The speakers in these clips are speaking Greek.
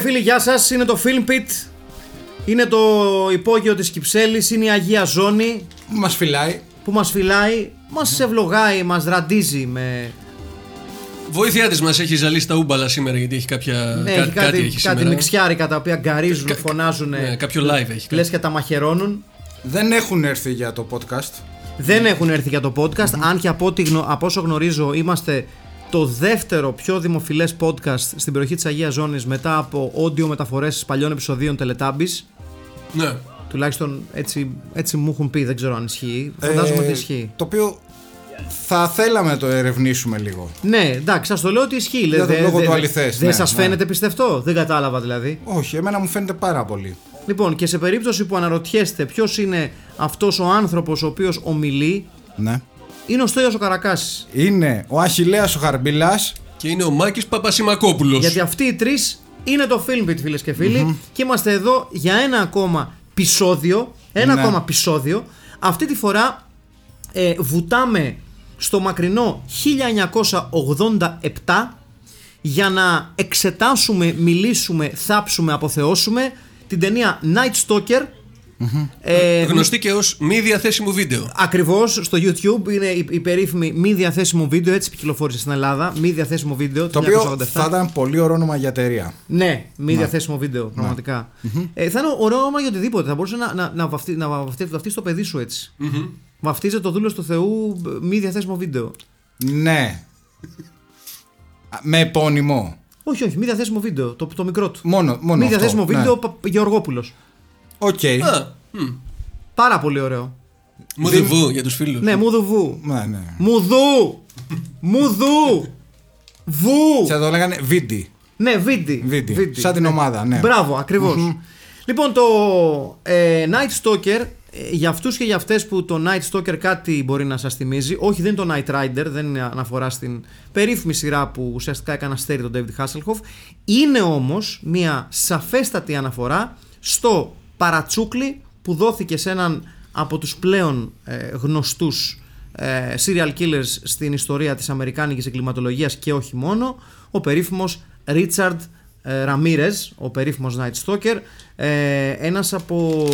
φίλοι, γεια σας. Είναι το Film Pit. Είναι το υπόγειο της Κυψέλης. Είναι η Αγία Ζώνη Μας φυλάει. που μας φυλάει, μας ευλογάει, μας ραντίζει με. Βοήθειά της μας έχει ζαλίσει τα ούμπαλα σήμερα γιατί έχει κάποια. Ναι, κά- έχει κάτι, έχει κάτι σήμερα. μιξιάρικα τα οποία γκαρίζουν, Κα- φωνάζουν. Ναι, κάποιο live έχει. Λες και τα μαχαιρώνουν. Δεν έχουν έρθει για το podcast. Δεν έχουν έρθει για το podcast, αν και από, ό,τι γνω- από όσο γνωρίζω είμαστε το δεύτερο πιο δημοφιλές podcast στην περιοχή της Αγίας Ζώνης μετά από audio μεταφορές παλιών επεισοδίων Teletubbies. Ναι. Τουλάχιστον έτσι, έτσι μου έχουν πει, δεν ξέρω αν ισχύει. Φαντάζομαι Ε, ότι ισχύει. Το οποίο θα θέλαμε να το ερευνήσουμε λίγο. Ναι, εντάξει, σας το λέω ότι ισχύει. Για τον Δε- λόγο δε- του δε- αληθές, Δεν ναι, σας ναι. φαίνεται πιστευτό, δεν κατάλαβα δηλαδή. Όχι, εμένα μου φαίνεται πάρα πολύ. Λοιπόν, και σε περίπτωση που αναρωτιέστε ποιος είναι αυτός ο άνθρωπος ο οποίος ομιλεί, Ναι. Είναι ο Στέλιος ο Καρακάσης. Είναι ο Αχιλέας ο Χαρμπίλας. Και είναι ο Μάκης Παπασημακόπουλος. Γιατί αυτοί οι τρεις είναι το Filmbit, φίλες και φίλοι. Και είμαστε εδώ για ένα ακόμα επεισόδιο. Ένα Ναι. ακόμα επεισόδιο. Αυτή τη φορά ε, βουτάμε στο μακρινό 1987 για να εξετάσουμε, μιλήσουμε, θάψουμε, αποθεώσουμε την ταινία Night Stalker. Ε, Γνωστή και ως μη διαθέσιμο βίντεο. Ακριβώς στο YouTube είναι η, η περίφημη μη διαθέσιμο βίντεο, έτσι κυκλοφόρησε στην Ελλάδα. Μη διαθέσιμο βίντεο. Το 1987. οποίο θα ήταν πολύ ωραίο όνομα για εταιρεία. Ναι, μη διαθέσιμο βίντεο, πραγματικά. Ε, θα είναι ωραίο όνομα για οτιδήποτε. Θα μπορούσε να, να, να, βαφτεί, να βαφτεί, βαφτίσει το παιδί σου έτσι. Βαφτίζεται το δούλος του Θεού ε, μη διαθέσιμο βίντεο. Ναι. Α, Με επώνυμο. Όχι, όχι, μη διαθέσιμο βίντεο. Το, το μικρό του. Μόνο, μόνο μη αυτό, διαθέσιμο ναι. βίντεο Πα- Γεωργόπουλος. Οκ. Α, Πάρα πολύ ωραίο. Μουδεβού για τους φίλους. Ναι, μουδουβού. Ναι, ναι. Μουδού! Μουδού! Βου! Θα το λέγανε Βίντι. Ναι, βίντι. Βίντι. Σαν την ομάδα, ναι. Μπράβο, ακριβώς. Λοιπόν, το ε, Night Stalker, ε, για αυτούς και για αυτές που το Night Stalker κάτι μπορεί να σας θυμίζει, όχι δεν είναι το Knight Rider, δεν είναι αναφορά στην περίφημη σειρά που ουσιαστικά έκανε αστέρι τον David Hasselhoff, είναι όμως μια σαφέστατη αναφορά στο παρατσούκλι που δόθηκε σε έναν από τους πλέον ε, γνωστούς ε, serial killers στην ιστορία της Αμερικάνικης εγκληματολογίας και όχι μόνο, ο περίφημος Richard ε, Ramirez, ο περίφημος Night Stalker, ε, ένας από,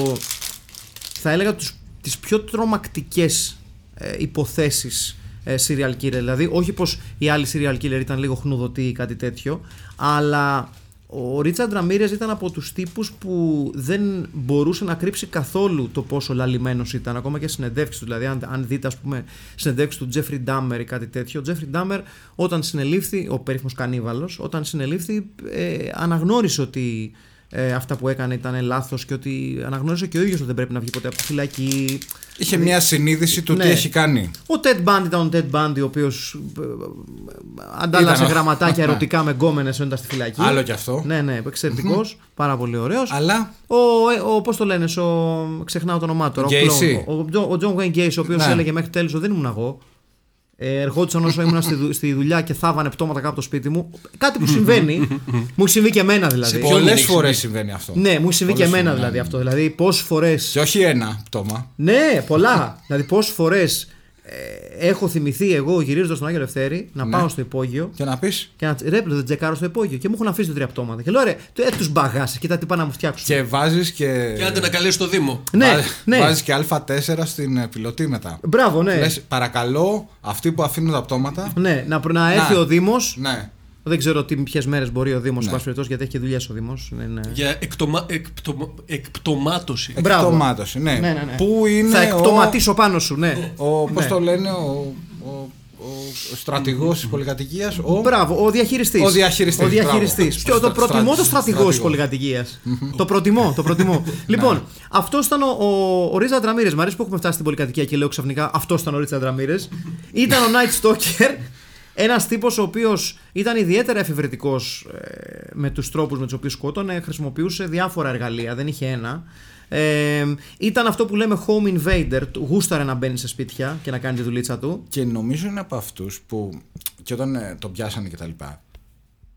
θα έλεγα, τους, τις πιο τρομακτικές ε, υποθέσεις ε, serial killer. Δηλαδή, όχι πως οι άλλοι serial killer ήταν λίγο χνουδωτοί ή κάτι τέτοιο, αλλά ο Ρίτσαρντ Ραμίρez ήταν από τους τύπους που δεν μπορούσε να κρύψει καθόλου το πόσο λαλημένος ήταν, ακόμα και συνεντεύξεις του. Δηλαδή, αν, αν δείτε, ας πούμε, συνεντεύξεις του Τζέφρι Ντάμερ ή κάτι τέτοιο, ο Τζέφρι Ντάμερ όταν συνελήφθη, ο περίφημος κανίβαλος, όταν συνελήφθη, ε, αναγνώρισε ότι ε, αυτά που έκανε ήταν λάθος και ότι αναγνώρισε και ο ίδιος ότι δεν πρέπει να βγει ποτέ από τη φυλακή. Είχε μια συνείδηση του Ναι. τι έχει κάνει. Ο Ted Bundy ήταν ο Ted Bundy, ο οποίος αντάλλασε Ήταν ο- γραμματάκια ερωτικά με γκόμενες όταν ήταν στη φυλακή. Άλλο κι αυτό. Ναι, ναι, εξαιρετικός. Πάρα πολύ ωραίος. Αλλά Ο, ε, ο πώς το λένε, ο, ξεχνάω το όνομά του. τώρα, Gacy. Ο, ο, ο John Wayne Gacy, ο οποίος Ναι. έλεγε μέχρι τέλου ότι δεν ήμουν εγώ. Ε, ερχόντουσαν όσο ήμουν στη, δου- στη δουλειά και θάβανε πτώματα κάπου από το σπίτι μου. Κάτι που συμβαίνει. μου έχει συμβεί και εμένα δηλαδή. ποιον πολλές έχει φορές συμβεί; συμβαίνει αυτό. Ναι, μου έχει συμβεί και Πολλές εμένα φορές, δηλαδή ναι. αυτό. Δηλαδή, πόσες φορέ. Και όχι ένα πτώμα. Ναι, πολλά. δηλαδή, πόσες φορές έχω θυμηθεί εγώ γυρίζοντας στον Άγιο Λευτέρη να Ναι. πάω στο υπόγειο Και να πεις; και να ρε, δεν τσεκάρω στο υπόγειο και μου έχουν αφήσει το τρία πτώματα. Και λέω ρε, ε, τους μπαγάσε, κοίτα τι πάνε να μου φτιάξουν. Και βάζεις και. Και άντε να καλέσει το Δήμο. Ναι, βάζ- ναι. Βάζεις και Α4 στην ε, πιλωτή μετά. Μπράβο, ναι. Λες, παρακαλώ, αυτοί που αφήνουν τα πτώματα. Ναι, να, να έρθει Να. ο Δήμος Ναι. Δεν ξέρω ποιες μέρες μπορεί ο Δήμος, Ναι. ναι. πάση περιπτώσει, γιατί έχει και δουλειές ο Δήμος. Ναι, Για εκτομα... εκπτωμα... εκπτωμάτωση. Μπράβο. Εκτομάτωση, ναι. ναι, ναι, ναι. Πού είναι Θα ο, εκτοματίσω πάνω σου, ναι. ο, πώς Ναι. το λένε, ο, ο, ο, ο στρατηγός της πολυκατοικίας, ο... Μπράβο, ο διαχειριστής. Ο διαχειριστής, Ο διαχειριστής. μπράβο. Ποιο, το Στρα- προτιμώ το στρα- στρατηγός της στρατηγός. πολυκατοικίας; το προτιμώ, το προτιμώ. λοιπόν, αυτό ήταν ο, ο, ο Ρίτζα Ραμίρε. Μ' αρέσει που έχουμε φτάσει στην πολυκατοικία και λέω ξαφνικά αυτός ήταν ο Ρίτζα Ραμίρε. ήταν ο Night Stalker. Ένας τύπος ο οποίος ήταν ιδιαίτερα εφευρετικό με τους τρόπους με τους οποίους σκότωνε. Χρησιμοποιούσε διάφορα εργαλεία, δεν είχε ένα. Ε, ήταν αυτό που λέμε home invader. του- Γούσταρε να μπαίνει σε σπίτια και να κάνει τη δουλίτσα του. Και νομίζω είναι από αυτούς που και όταν ε, τον πιάσανε και τα λοιπά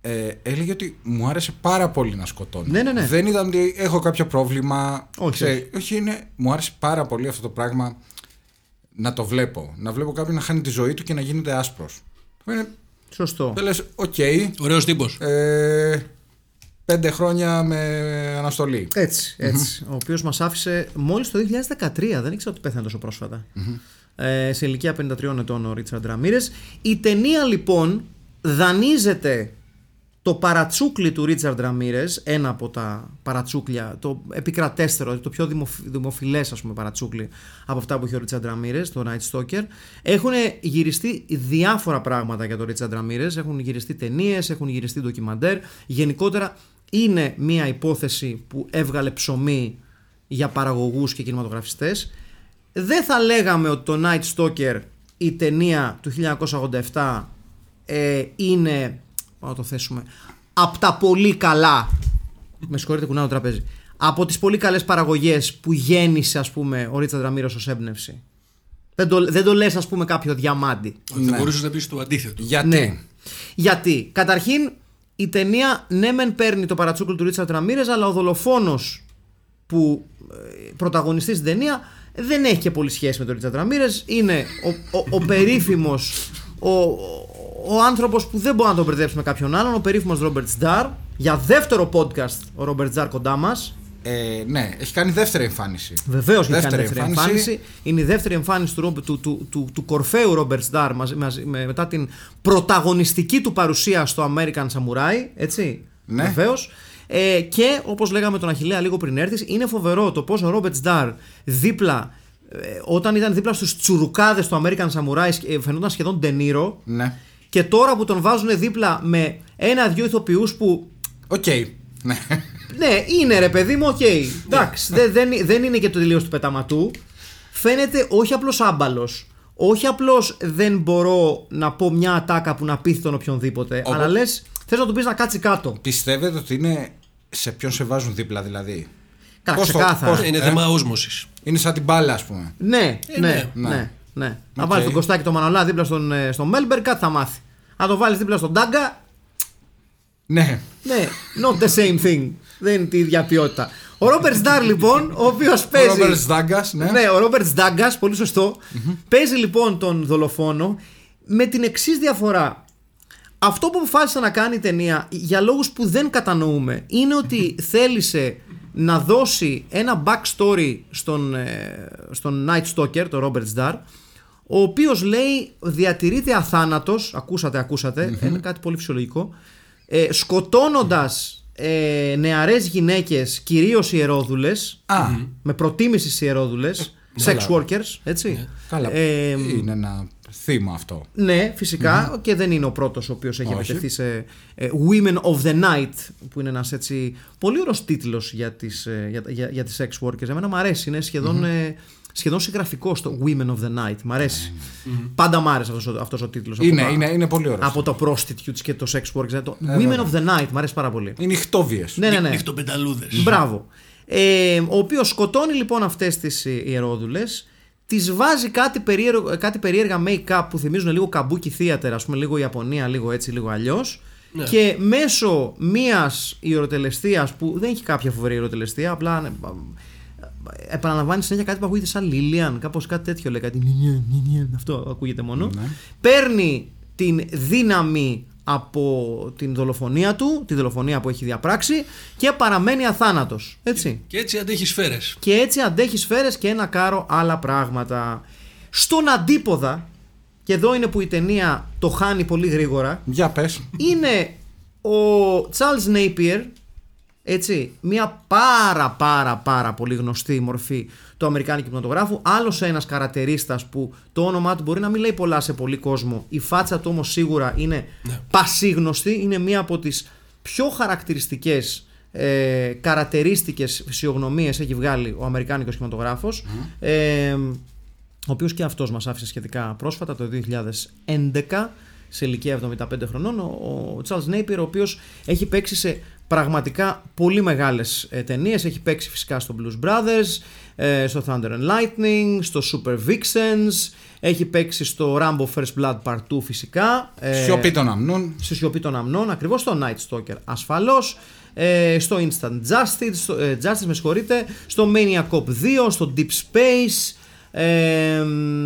ε, έλεγε ότι μου άρεσε πάρα πολύ να σκοτώνω. Ναι, ναι, ναι. Δεν ήταν ότι έχω κάποιο πρόβλημα. Όχι, Ξέρει, όχι είναι, μου άρεσε πάρα πολύ αυτό το πράγμα να το βλέπω. Να βλέπω κάποιον να χάνει τη ζωή του και να γίνεται άσπρος. Είναι, Σωστό. δεν λες, οκ, Ωραίος τύπος. ε, πέντε χρόνια με αναστολή. Έτσι, έτσι. Ο οποίος μας άφησε μόλις το 2013. Δεν ήξερα ότι πέθανε τόσο πρόσφατα. Ε, σε ηλικία 53 ετών ο Ρίτσαρντ Ραμίρες. Η ταινία λοιπόν δανείζεται το παρατσούκλι του Ρίτσαρντ Ραμίρες, ένα από τα παρατσούκλια, το επικρατέστερο, το πιο δημοφι, δημοφιλές ας πούμε παρατσούκλι από αυτά που έχει ο Ρίτσαρντ Ραμίρες, το Night Stalker. Έχουν γυριστεί διάφορα πράγματα για τον Ρίτσαρντ Ραμίρες. Έχουν γυριστεί ταινίες, έχουν γυριστεί ντοκιμαντέρ. Γενικότερα είναι μια υπόθεση που έβγαλε ψωμί για παραγωγούς και κινηματογραφιστές. Δεν θα λέγαμε ότι το Night Stalker, η ταινία του 1987, ε, είναι, να το θέσουμε, από τα πολύ καλά, με συγχωρείτε κουνάω το τραπέζι, από τις πολύ καλές παραγωγές που γέννησε ας πούμε ο Ρίτσαρντ Ραμύρος ως έμπνευση. Δεν το, δεν το λες ας πούμε κάποιο διαμάντι. Θα μπορούσες να πεις το αντίθετο. Γιατί; Ναι. Γιατί, καταρχήν, η ταινία ναι, μεν παίρνει το παρατσούκλι του Ρίτσαρτ Ραμίρε, αλλά ο δολοφόνος που ε, πρωταγωνιστεί στην ταινία δεν έχει και πολύ σχέση με τον Ρίτσαρτ Ραμίρε. Είναι ο, ο, ο περίφημος, ο, ο άνθρωπος που δεν μπορεί να τον μπερδέψει με κάποιον άλλον, ο περίφημος Ρόμπερτ Σταρ. Για δεύτερο podcast ο Ρόμπερτ Σταρ κοντά μας. Ε, ναι, έχει κάνει δεύτερη εμφάνιση. Βεβαίως έχει κάνει Δεύτερη δεύτερη εμφάνιση. εμφάνιση. Είναι η δεύτερη εμφάνιση του, Ρόμπ- του, του, του, του κορφαίου Ρόμπερτ Σταρ μαζί, μαζί, με, μετά την πρωταγωνιστική του παρουσία στο American Samurai. Έτσι. Ναι. Βεβαίως. Ε, και όπως λέγαμε τον Αχηλέα λίγο πριν έρθεις, είναι φοβερό το πώς ο Ρόμπερτ Σταρ δίπλα. ε, όταν ήταν δίπλα στους τσουρουκάδες του American Samurai ε, φαινόταν σχεδόν ντενίρο. Ναι. Και τώρα που τον βάζουν δίπλα με ένα-δυο ηθοποιούς που Οκ. Ναι. ναι, είναι ρε παιδί μου, οκ. Εντάξει, δεν, δεν, δεν είναι και το τελείως του πεταματού. Φαίνεται όχι απλώς άμπαλος. Όχι απλώς δεν μπορώ να πω μια ατάκα που να πείθει τον οποιονδήποτε. Όπως- Αλλά λες, θες να του πεις να κάτσει κάτω. Πιστεύετε ότι είναι σε ποιον σε βάζουν δίπλα δηλαδή; Καλά, Πώς το- ξεκάθαρα. πώς- Είναι Ε; θέμα όσμωση. Είναι σαν την μπάλα, ας πούμε. Ναι, Ε, ναι, ναι. ναι. ναι, Να Οκ. βάλεις τον Κωστάκη το Μανολά δίπλα στον, ε, στον Μέλμπερ, κάτι θα μάθει. Αν το βάλεις δίπλα στον Τάγκα, Ναι. ναι, not the same thing. Δεν είναι τη ίδια ποιότητα. Ο Ρόμπερτς Σταρ λοιπόν, ο οποίος Ο παίζει. Ρόμπερτς Δάγκα, ναι. Ναι, ο Ρόμπερτς Ντάγκας, πολύ σωστό. Παίζει λοιπόν τον δολοφόνο με την εξής διαφορά. Αυτό που αποφάσισε να κάνει η ταινία για λόγους που δεν κατανοούμε είναι ότι θέλησε να δώσει ένα backstory στον, ε, στον Night Stalker, τον Robert Starr, ο οποίος λέει διατηρείται αθάνατος, ακούσατε, ακούσατε, είναι κάτι πολύ φυσιολογικό, ε, σκοτώνοντας ε, νεαρές γυναίκες, κυρίως ιερόδουλες, Α, με προτίμηση στις ιερόδουλες, sex workers, έτσι. καλά. Ε, είναι ένα θύμα αυτό. ναι, φυσικά και δεν είναι ο πρώτος ο οποίος έχει Όχι. επιτεθεί σε ε, Women of the Night που είναι ένας έτσι πολύ ωραίος τίτλος για τις, ε, για, για, για τις sex workers. Εμένα μου αρέσει, είναι σχεδόν, ε, σχεδόν συγγραφικό στο Women of the Night. Μ' αρέσει. Πάντα μ' άρεσε αυτός ο, αυτός ο τίτλος. από Είναι, τα- είναι, είναι πολύ ωραίος. Από το prostitutes και το sex workers. Το Women of the Night, μ' αρέσει πάρα πολύ. Είναι χτόβιε. Ναι, ναι, ναι. Νυχτοπενταλούδες. Μπράβο. Ε, ο οποίος σκοτώνει λοιπόν αυτές τις ιερόδουλε, της βάζει κάτι, περίεργο, κάτι περίεργα make-up που θυμίζουν λίγο καμπούκι theater, ας πούμε, λίγο Ιαπωνία, λίγο έτσι, λίγο αλλιώς. Ναι. Και μέσω μιας ιεροτελεστίας που δεν έχει κάποια φοβερή ιεροτελεστία, απλά ε, ε, επαναλαμβάνει συνέχεια κάτι που ακούγεται σαν Λίλιαν, κάπως κάτι τέτοιο λέει. Κάτι Λίλιαν, Λίλιαν, αυτό ακούγεται μόνο. Παίρνει την δύναμη από την δολοφονία του, τη δολοφονία που έχει διαπράξει και παραμένει αθάνατος. Έτσι. Και έτσι αντέχει σφαίρες. Και έτσι αντέχει σφαίρες και ένα κάρο άλλα πράγματα. Στον αντίποδα, και εδώ είναι που η ταινία το χάνει πολύ γρήγορα, Για πες. είναι Ο Charles Napier, έτσι, μια πάρα πάρα πάρα πολύ γνωστή μορφή του Αμερικάνικου κινηματογράφου, άλλος ένας καρατερίστας που το όνομά του μπορεί να μην λέει πολλά σε πολύ κόσμο, η φάτσα του όμως σίγουρα είναι πασίγνωστη, είναι μία από τις πιο χαρακτηριστικές ε, καρατερίστικες φυσιογνωμίες έχει βγάλει ο Αμερικάνικος κινηματογράφος. Ε, ο οποίος και αυτός μας άφησε σχετικά πρόσφατα το 2011 σε ηλικία 75 χρονών ο, ο Charles Napier ο οποίος έχει παίξει σε πραγματικά πολύ μεγάλες ε, ταινίες έχει παίξει φυσικά στο Blues Brothers ε, στο Thunder and Lightning στο Super Vixens έχει παίξει στο Rambo First Blood Part 2 φυσικά ε, Σιωπή των αμνών. στη σιωπή των αμνών, ακριβώς στο Night Stalker ασφαλώς, ε, στο Instant Justice, στο, ε, Justice με συγχωρείτε, στο Maniac Cop 2, στο Deep Space, ε,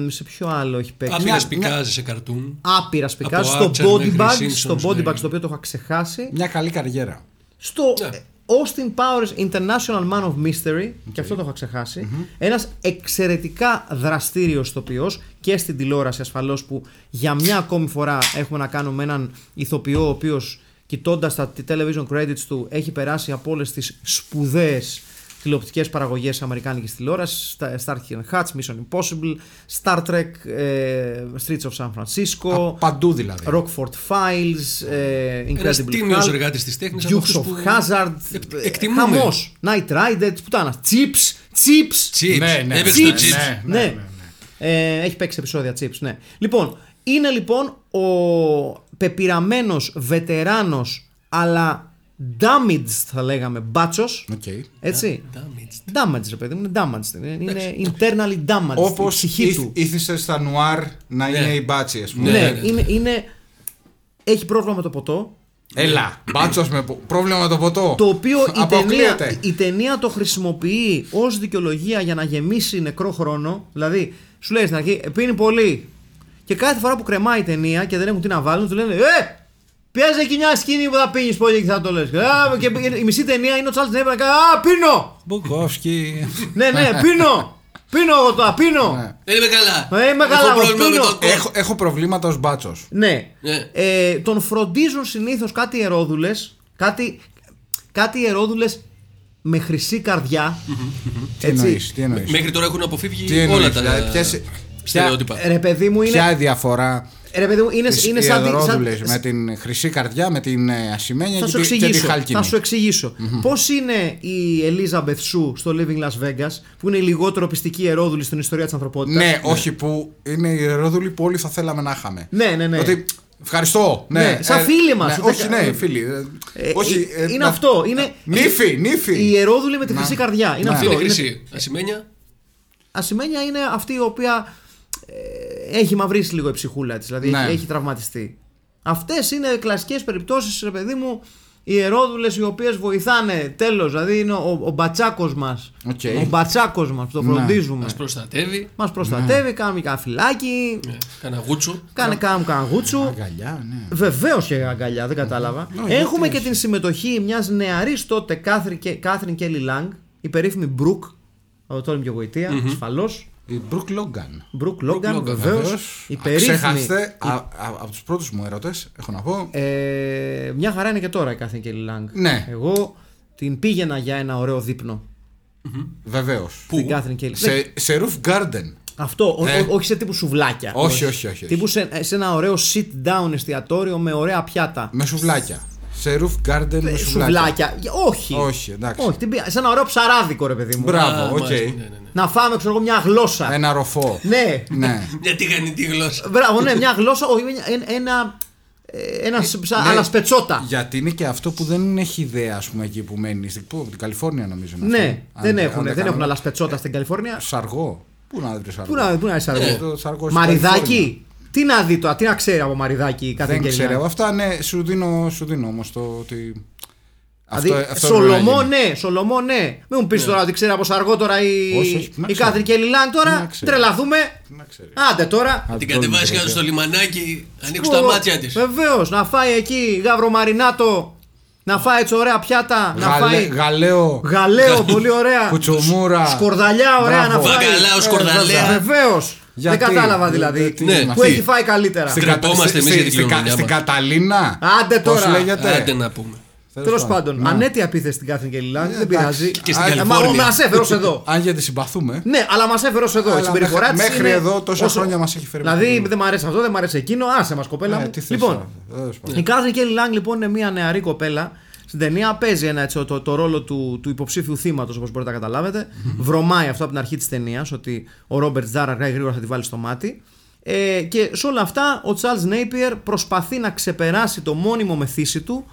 σε ποιο άλλο έχει παίξει; Άπειρα Μια- σπικάζει σε καρτούν. Άπειρα σπικάζει. Από Στο Archer Body μέχρι Bags, Simpsons, στο Body ναι. Bags το οποίο το είχα ξεχάσει. Μια καλή καριέρα. Στο Ναι. ε, Austin Powers International Man of Mystery, και αυτό το είχα ξεχάσει. Ένας εξαιρετικά δραστήριος ηθοποιός και στην τηλεόραση ασφαλώς που για μια ακόμη φορά έχουμε να κάνουμε έναν ηθοποιό ο οποίος κοιτώντας τα television credits του έχει περάσει από όλες τις σπουδαίες τηλεοπτικές παραγωγές αμερικάνικης τηλεόρασης Star Star Hutch, Mission Impossible, Star Trek, ε, Streets of San Francisco, Α, Παντού δηλαδή. Rockford Files, ε, Ένας Incredible τίμιος Hulk, εργάτης της τέχνης, από Dukes αυτούς of που Hazard, εκ- ε, εκτιμούμε. χαμός, Knight Rider, της πουτάνας, Chips, Chips, Chips. Ναι, ναι. Έπαιξε το Chips. Chips. Ναι, ναι. Ε, έχει παίξει επεισόδια Chips, ναι. Λοιπόν, είναι λοιπόν ο πεπειραμένος, βετεράνος, αλλά damaged θα λέγαμε, μπάτσος, Οκ. έτσι. Damaged. Damaged, ρε παιδί μου, είναι damaged. Είναι, είναι internally damaged. Όπως η ψυχή του. είθισται στα νουάρ να Ναι. είναι οι μπάτσοι, ας πούμε. Ναι, Ναι, ναι. Είναι, είναι, έχει πρόβλημα με το ποτό. Έλα, μπάτσος με πο- πρόβλημα με το ποτό. Το οποίο η ταινία, Αποκλείεται. η ταινία το χρησιμοποιεί ως δικαιολογία για να γεμίσει νεκρό χρόνο. Δηλαδή, σου λέει στην αρχή, «Ε, πίνει πολύ. Και κάθε φορά που κρεμάει η ταινία και δεν έχουν τι να βάλουν, του λένε Ε! Πιέζει εκεί μια σκηνή που θα πίνεις πολύ και θα το λες. Και η μισή ταινία είναι ο Τσάλτ Νέβρα και Α, πίνω! Μπουκόφσκι. ναι, ναι, πίνω! Πίνω εγώ τώρα, πίνω! Ναι. Δεν είμαι καλά. Ε, είμαι καλά, Έχω εγώ πρόβλημα με πίνω. το έχω, έχω προβλήματα ως μπάτσος. Ναι. Ναι. Ε, τον φροντίζουν συνήθως κάτι ιερόδουλε. Κάτι, κάτι ιερόδουλε με χρυσή καρδιά. Τι εννοείς, τι εννοείς; Μέχρι τώρα έχουν αποφύγει Τι όλα εννοείς, τα δηλαδή, ποιες- στερεότυπα. Ρε παιδί μου, είναι. Ποια η διαφορά; Ρε παιδί μου, είναι, της είναι σαν, τη- σαν, ιερόδουλης με την χρυσή καρδιά, με την ε, ασημένια θα και, σου τη- και τη εξηγήσω. χάλκινη. Θα σου εξηγήσω. Πώς είναι η Elizabeth Σου στο Living Las Vegas, που είναι η λιγότερο πιστική ιερόδουλη στην ιστορία της ανθρωπότητας; Ναι, όχι που είναι η ιερόδουλη που όλοι θα θέλαμε να είχαμε. Ναι, ναι, ναι. Ότι, ευχαριστώ. Ναι, Ναι, σαν φίλοι μας, Ναι, ούτε όχι, κα- ναι, φίλοι. ε, Ε, όχι, ε, ε, είναι να- αυτό. Είναι, Νύφη, νύφη. Η ιερόδουλη με τη χρυσή καρδιά. Είναι Ναι. αυτό. Είναι Είναι- χρυσή. Ασημένια; Ασημένια είναι αυτή η οποία ε, έχει μαυρίσει λίγο η ψυχούλα της, δηλαδή Ναι. έχει, έχει τραυματιστεί. Αυτές είναι κλασικές περιπτώσεις, ρε παιδί μου, οι ιερόδουλες οι οποίες βοηθάνε τέλος. Δηλαδή είναι ο, ο μπατσάκος μας. Οκ. Ο μπατσάκος μας που το Ναι. φροντίζουμε. Μας προστατεύει. Μας προστατεύει, κάνουμε κανένα φιλάκι, Ναι, Κάνα γούτσο. κάνε κάνουμε κανένα γούτσου. Αγκαλιά, ναι. Βεβαίως και αγκαλιά, δεν κατάλαβα. Ναι, Έχουμε γιατί και την συμμετοχή μιας νεαρής τότε Κάθριν Κέλλη Λάγκ, η περίφημη Μπρουκ, από το και γοητεία, ασφαλώς. Η Μπρουκ Λόγκαν. Μπρουκ Λόγκαν, Logan, βεβαίως. Βεβαίως. Η Α, περίφημη. Ξεχάστε, α- α- από τους πρώτους μου έρωτες, έχω να πω. Ε, μια χαρά είναι και τώρα η Κάθριν Κέλλη Λάγκ. Ναι. Εγώ την πήγαινα για ένα ωραίο δείπνο. Βεβαίως. Την Κάθριν Κέλλη. Σε, σε Roof Garden. Αυτό, ο- Ε. ο- όχι σε τύπου σουβλάκια. Όχι, όχι, όχι, όχι. Τύπου σε, σε ένα ωραίο sit down εστιατόριο με ωραία πιάτα. Με σουβλάκια. Σε Roof Garden με σουβλάκια. Σουβλάκια. Όχι. Όχι, εντάξει. Όχι, την πήγα- σε ένα ωραίο ψαράδικο, ρε παιδί μου. Μπράβο, Α, οκ. μάλιστα, ναι, ναι, ναι. Να φάμε, ξέρω εγώ, μια γλώσσα. Ένα ροφό. Ναι. ναι. Μια τηγανιτή γλώσσα. Μπράβο, ναι, μια γλώσσα. Όχι, ένα. ένα ε, ένα σ- ψα- Ναι, άλλα σπετσότα. Γιατί είναι και αυτό που δεν έχει ιδέα, ας πούμε, εκεί που μένει. Στην πού, από την Καλιφόρνια νομίζω. είναι Ναι, αυτό. δεν Αν- έχουν, αν δεν κάνω έχουν άλλα λάθος. σπετσότα στην Καλιφόρνια. Σαργό. Πού να δει σαργό. Πού να, πού να είσαι Ε, αργό. το σαργό στην Καλιφόρνια. Μαριδάκι. Τι να δει τώρα, τι να ξέρει από μαριδάκι κάθε Δεν ξέρω. Αυτά ναι, σου δίνω, σου δίνω όμως το ότι. Δηλαδή, Σολομό, ναι, Σολομό, ναι. Μην μου πεις τώρα ότι ξέρει από σαργό τώρα η, Όχι, όχι, να η ξέρω. Κάθριν Κέλλη τώρα. Να ξέρω. Τρελαθούμε. Να ξέρει. Άντε τώρα. Α, Την το κατεβάσει είναι κάτω στο τέτοιο. λιμανάκι, ανοίξουν τα μάτια της. Βεβαίως, να φάει εκεί γαύρο μαρινάτο Να φάει έτσι ωραία πιάτα. Να Γαλέ- φάει. Γαλαίο. Γαλαίο, πολύ ωραία. Κουτσομούρα. Σκορδαλιά, ωραία Μπράβο. να φάει. Βακαλάο, σκορδαλιά. Βεβαίως. Δεν Γιατί; κατάλαβα Ε, δηλαδή. τι Ναι. είναι Που αυτή; έχει φάει καλύτερα. Στην Τρεπόμαστε Κατα- εμείς στη- για την στην Κα- κληρονομιά Στην μας. Καταλίνα. Άντε Πώς τώρα. λέγεται; Άντε να πούμε. Τέλος πάντων, ανέτεια επίθεση στην Κάθριν Κελιλάνη. Δεν εντάξει. πειράζει. Και στην Α, Καλιφόρνια. Μα μα έφερε ως εδώ. Αν γιατί συμπαθούμε. Ναι, αλλά μα έφερε ως εδώ. Η Αλλά συμπεριφορά μέχρι- της μέχρι είναι εδώ τόσα όσο- χρόνια μας έχει φέρει Δηλαδή πολύ. δεν μου αρέσει αυτό, δεν μου αρέσει εκείνο. Άσε μας κοπέλα Ε, μου. τι θες Λοιπόν, τώρα. Τέλος πάντων. η Κάθριν Κέλλη Λάγκ λοιπόν είναι μια νεαρή κοπέλα. Στην ταινία παίζει ένα, έτσι, το, το ρόλο του, του υποψήφιου θύματος, όπως μπορείτε να καταλάβετε. Βρωμάει αυτό από την αρχή της ταινίας, ότι ο Ρόμπερτ Ζντάρ αργά ή γρήγορα θα τη βάλει στο μάτι. Ε, και σε όλα αυτά ο Charles Napier προσπαθεί να ξεπεράσει το μόνιμο μεθύσι του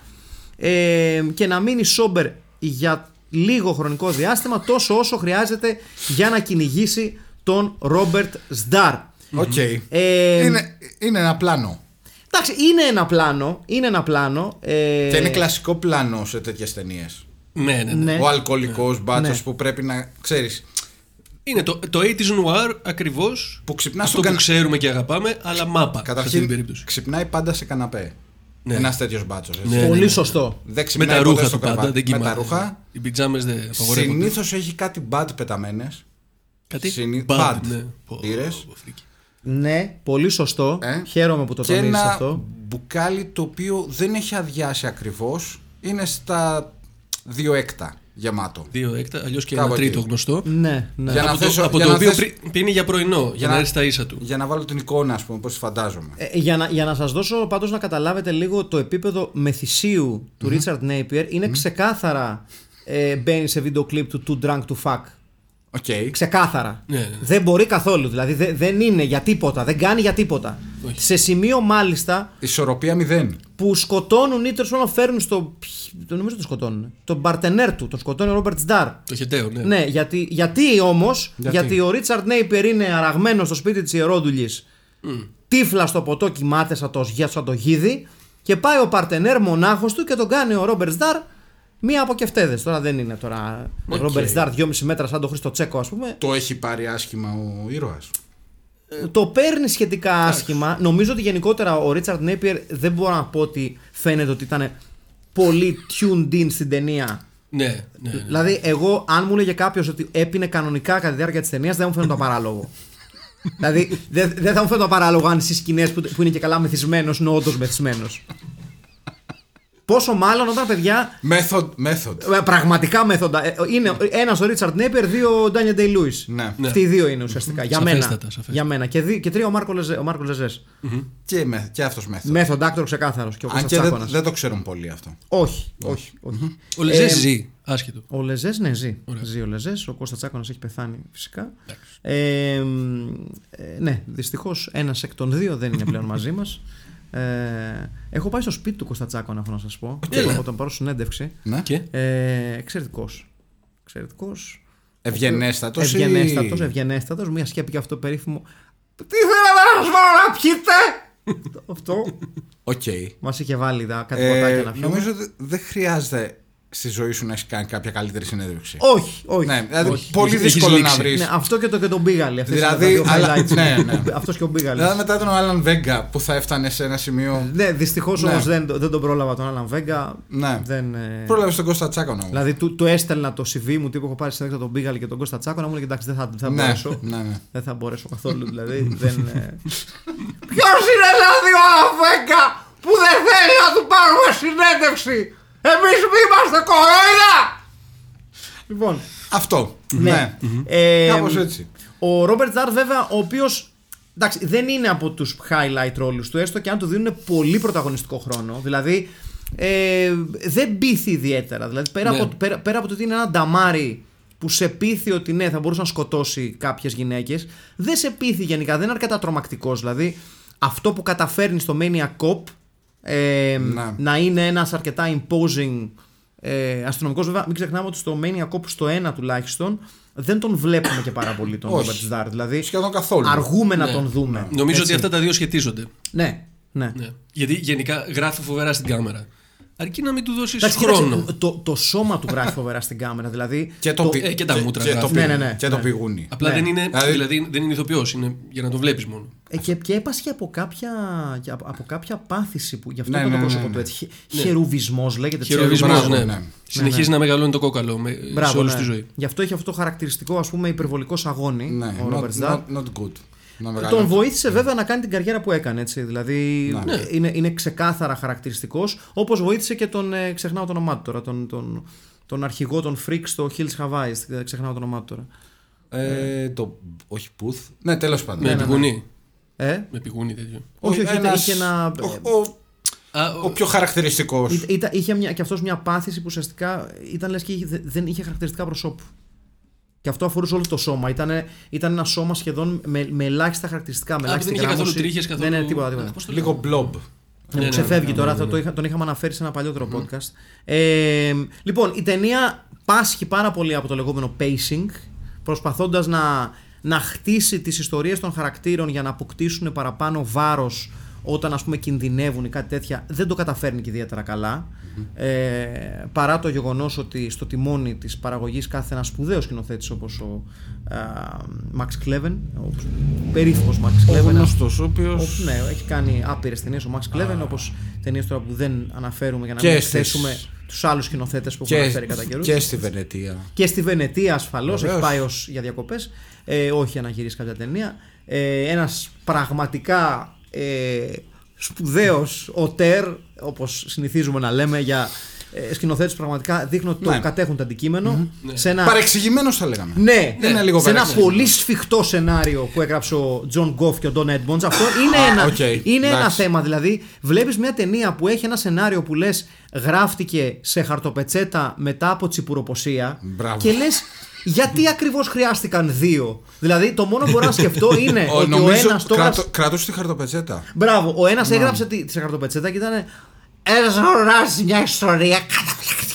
ε, και να μείνει sober για λίγο χρονικό διάστημα τόσο όσο χρειάζεται για να κυνηγήσει τον Ρόμπερτ Ζντάρ. Οκ. Ε, Είναι, είναι ένα πλάνο. Εντάξει, είναι ένα πλάνο. Είναι ένα πλάνο. Ε, Και είναι κλασικό πλάνο σε τέτοιες ταινίες. Ναι, ναι, ναι. Ναι. Ο αλκοολικός μπάτσος Ναι. που πρέπει να ξέρεις. Είναι το, το 80s noir ακριβώς. Που ξυπνά Αυτό στον που κανα- ξέρουμε και αγαπάμε, αλλά μάπα. σε αυτή την Καταρχήν περίπτωση. ξυπνάει πάντα σε καναπέ. Ναι. Ένας τέτοιος μπάτσος. Ναι. Πολύ σωστό. Δεν Με ξυπνάει τα ποτέ ρούχα στο του πάντα, κρεβάτι. δεν Με τα κοιμάται. ρούχα. Οι πιτζάμε δεν απαγορεύονται. Συνήθως έχει κάτι bad πεταμένες. Κάτι συνη- bad, bad. ναι. Πω, Πήρες. Πω, φρίκι. Ναι, πολύ σωστό. Ε. Χαίρομαι που το Και τονίζεις ένα αυτό. μπουκάλι το οποίο δεν έχει αδειάσει ακριβώς. Είναι στα δύο έκτα γεμάτο. Δύο έκτα, αλλιώς και Κάπου ένα τρίτο εκεί. γνωστό. Ναι, ναι. Για να από το, θέσω- από για το να οποίο θέσω- πρι- πίνει για πρωινό, για να έρθει στα ίσα του. Για να βάλω την εικόνα, ας πούμε, πώς φαντάζομαι. Ε, για, να, για να σας δώσω πάντως να καταλάβετε λίγο το επίπεδο μεθυσίου του Richard Napier είναι ξεκάθαρα ε, μπαίνει σε βίντεο κλιπ του Too Drunk to Fuck. OK. Ξεκάθαρα. Ναι, ναι, ναι. Δεν μπορεί καθόλου. Δηλαδή δεν, δεν είναι για τίποτα. Δεν κάνει για τίποτα. Όχι. Σε σημείο μάλιστα Ισορροπία μηδέν. που σκοτώνουν ή τέλος πάντων φέρνουν στο. Το νομίζω τον σκοτώνουν. Τον παρτενέρ του. Τον σκοτώνει ο Ρόμπερτ Ζντάρ. Το χεταίο, ναι. Ναι, γιατί, γιατί όμως, Γιατί; γιατί ο Ρίτσαρντ Νέιπερ είναι αραγμένος στο σπίτι της Ιερόδουλης, τύφλα στο ποτό κοιμάται σαν το, σαν το γίδι, και πάει ο παρτενέρ μονάχος του και τον κάνει ο Ρόμπερτ Ζντάρ μία από κεφτέδες. Τώρα δεν είναι τώρα. Ο Οκ. Ρόμπερτ Ζντάρ 2,5 μέτρα σαν το Χρήστο Τσέκο, ας πούμε. Το έχει πάρει άσχημα ο ήρωας. Το παίρνει σχετικά άσχημα. Νομίζω ότι γενικότερα ο Ρίτσαρντ Νέιπερ δεν μπορώ να πω ότι φαίνεται ότι ήταν πολύ tuned in στην ταινία. Ναι, ναι, ναι. Δηλαδή, εγώ, αν μου έλεγε κάποιος ότι έπινε κανονικά κατά τη διάρκεια της ταινίας, δεν μου φαίνεται το παράλογο. δηλαδή, δεν δεν θα μου φαίνεται το παράλογο αν στι σκηνές που, που είναι και καλά μεθυσμένος είναι όντω μεθυσμένος. Πόσο μάλλον όταν παιδιά. Method. method. ε, Πραγματικά μέθοντα. ε, Είναι ένας ο Ρίτσαρντ Νέιπερ, δύο ο Ντάνιελ Ντέι Λούι. Ναι. Ναι. Αυτοί οι δύο είναι ουσιαστικά. Για μένα. Σαφέστατα, σαφέστατα. Για μένα. Και, δι- και τρία ο Μάρκο Λεζέ. Ο Μάρκο Λεζές. Και, με, και αυτός method. Method actor ξεκάθαρος. Και ο Αν Κώστας και δεν, Τσάκωνας. δεν το ξέρουν πολύ αυτό. Όχι, όχι. όχι. Ο Λεζές Ε, ζει, άσχετο. Ο Λεζές, ναι, ζει. Ωραία. Ζει ο Λεζές. Ο Κώστας Τσάκονα έχει πεθάνει φυσικά. Ε, μ, ε, ναι, δυστυχώς ένας εκ των δύο δεν είναι πλέον μαζί μας. Ε, έχω πάει στο σπίτι του Κώστα Τσάκονα, έχω να σας πω. Έλα. Από τον πάρω συνέντευξη. Ναι. Και; Ε, Εξαιρετικός. Εξαιρετικός. Ευγενέστατος. Ευγενέστατος, ευγενέστατος. Μια σκέπη και αυτό το περίφημο. Τι θέλετε να σας βάλω να πιείτε! αυτό Οκ. μας είχε βάλει τα κάτι ποτάκια Ε, να πιούμε. νομίζω ότι δεν χρειάζεται στη ζωή σου να έχεις κάνει κάποια καλύτερη συνέντευξη. Όχι, όχι. Ναι, δηλαδή Όχι. πολύ Έχεις δύσκολο να λήξει. βρεις. Ναι, αυτό και το και τον Μπίγαλη. Αυτές Δηλαδή, είναι τα δύο αλλά- highlights. ναι, ναι. Αυτός και ο Μπίγαλης. Δηλαδή μετά τον Άλαν Βέγκα που θα έφτανε σε ένα σημείο. Ναι, δυστυχώς Ναι. όμως δεν, δεν τον πρόλαβα τον Άλαν Βέγκα. Ναι. Δεν, ε, Πρόλαβες τον Κώστα Τσάκωνα όμως. Δηλαδή του, του έστελνα το CV μου τύπου έχω πάρει συνέντευξη τον Μπίγαλη και τον Κώστα Τσάκωνα μου λέει εντάξει δεν θα, δεν θα Ναι, μπορέσω. ναι, ναι. Δεν θα μπορέσω καθόλου δηλαδή. δεν, ε... Ποιος είναι δηλαδή ο Άλαν Βέγκα που δεν θέλει να του πάρουμε συνέντευξη; Εμείς είμαστε κορόιδα! Λοιπόν, Αυτό. ναι. Ναι. Ε, Κάπως έτσι. Ο Ρόμπερτ Ζάρ, βέβαια, ο οποίος. Εντάξει, δεν είναι από τους highlight ρόλους του, έστω και αν του δίνουν πολύ πρωταγωνιστικό χρόνο. Δηλαδή, ε, δεν πείθει ιδιαίτερα. Δηλαδή, πέρα, Ναι. από, πέρα, πέρα από το ότι είναι ένα νταμάρι που σε πείθει ότι ναι, θα μπορούσε να σκοτώσει κάποιες γυναίκες, δεν σε πείθει γενικά, δεν είναι αρκετά τρομακτικός. Δηλαδή, αυτό που καταφέρνει στο Mania Cop ε, Ναι. να είναι ένας αρκετά imposing ε, αστυνομικός. Βέβαια, μην ξεχνάμε ότι στο Mania Cop στο 1 τουλάχιστον δεν τον βλέπουμε και πάρα πολύ τον Όχι. Ρόμπερτ Σταρ. Δηλαδή, Σχεδόν καθόλου. αργούμε να Ναι. τον δούμε. Νομίζω Έτσι. ότι αυτά τα δύο σχετίζονται. Ναι, ναι. Ναι. Γιατί γενικά γράφει φοβερά στην κάμερα. Αρκεί να μην του δώσεις Εντάξει, χρόνο. κοίταξε, το, το σώμα του γράφει φοβερά στην κάμερα. Δηλαδή. Και το, πι- ε, και τα μούτρα και, το, γράφει. πι- Ναι, ναι, ναι. και το Ναι. πηγούνι. Απλά Ναι. δεν είναι, Δηλαδή- δηλαδή, δεν είναι ηθοποιός, είναι για να το βλέπεις μόνο. Ε, και, και έπασχε από κάποια, και από, από κάποια πάθηση που γι' αυτό Ναι, είπε ναι, το ναι, πρόσωπο ναι. του έτσι. Χε- Χερουβισμός λέγεται. Χειροβισμό, Μπράβο, ναι. ναι. Συνεχίζει να μεγαλώνει το κόκαλο με, σε Μπράβο, όλη ναι. τη ζωή. Γι' αυτό έχει αυτό το χαρακτηριστικό ας πούμε υπερβολικός σαγόνι Ναι, ο not, Robert Stack. not, not good. Να Τον μεγαλώνει. βοήθησε βέβαια να κάνει την καριέρα που έκανε. Έτσι. Δηλαδή Ναι. ε, είναι, είναι ξεκάθαρα χαρακτηριστικός. Όπως βοήθησε και τον. Ε, ξεχνάω το όνομά του τώρα. Τον, τον, τον αρχηγό των Freaks στο Hills Hawaii. ε, Ξεχνάω το όνομά του τώρα. Ε, το, όχι Booth. Ναι, τέλος πάντων. Με πηγουνί. Ε; Με πηγούνι τέτοιο. Όχι, όχι, Ένας- είχε ένα. Ο, ο, Α, ο πιο χαρακτηριστικός. Ή- Ήταν, είχε μια, και αυτός μια πάθηση που ουσιαστικά ήταν λες και είχε- δε- δεν είχε χαρακτηριστικά προσώπου. Και αυτό αφορούσε όλο το σώμα. Ήταν, ήταν ένα σώμα σχεδόν με, με ελάχιστα χαρακτηριστικά. Με δεν ελάχιστη είχε καθόλου γράμμωση. τρίχες, καθόλου- Ναι, ναι, τίποτα. τίποτα. Α, πώς το Λίγο blob. Ναι, ναι, μου ξεφεύγει ναι, τώρα, ναι, θα ναι. το είχα, τον είχαμε αναφέρει σε ένα παλιότερο podcast. Ε, λοιπόν, η ταινία πάσχει πάρα πολύ από το λεγόμενο pacing, προσπαθώντας να, να χτίσει τις ιστορίες των χαρακτήρων για να αποκτήσουν παραπάνω βάρος όταν ας πούμε κινδυνεύουν ή κάτι τέτοια. Δεν το καταφέρνει και ιδιαίτερα καλά. Ε, παρά το γεγονός ότι στο τιμόνι της παραγωγής κάθε ένας σπουδαίος σκηνοθέτης όπως ο α, Max Kleven, ο περίφημος Max Ο Kleven, γνωστός, ο οποίος... ο- ναι, έχει κάνει άπειρες ταινίες ο Max Kleven, όπως ταινίες τώρα που δεν αναφέρουμε για να Και μην στις- θέσουμε τους άλλους σκηνοθέτες που έχουν αναφέρει κατά Και, καιρούς. και στη Βενετία. Και στη Βενετία ασφαλώς έχει Βεβαίως. πάει ως για διακοπές. Ε, όχι για να γυρίσεις κάποια ταινία. Ε, Ένας πραγματικά ε, σπουδαίος auteur, όπως συνηθίζουμε να λέμε για ε, σκηνοθέτες που πραγματικά δείχνουν ότι το Ναι. κατέχουν το αντικείμενο Σε ένα Παρεξηγημένος θα λέγαμε. ναι, Δεν είναι λίγο σε ένα παράξενο. πολύ σφιχτό σενάριο που έγραψε ο Τζον Γκόφ και ο Ντόν Έντμοντς. Αυτό είναι, Α, ένα, οκ, είναι ένα εντάξει. θέμα. Δηλαδή, βλέπεις μια ταινία που έχει ένα σενάριο που λες γράφτηκε σε χαρτοπετσέτα μετά από τσιπουροποσία. Μπράβο. Και λες, γιατί ακριβώς χρειάστηκαν δύο; Δηλαδή, το μόνο που μπορώ να σκεφτώ είναι Ο, ότι νομίζω ο ένας το έγραψε. κρατώ- κρατούσε τη χαρτοπετσέτα. Μπράβο, ο ένας έγραψε τη, τη χαρτοπετσέτα και ήταν. Έγραψε μια ιστορία καταπληκτική.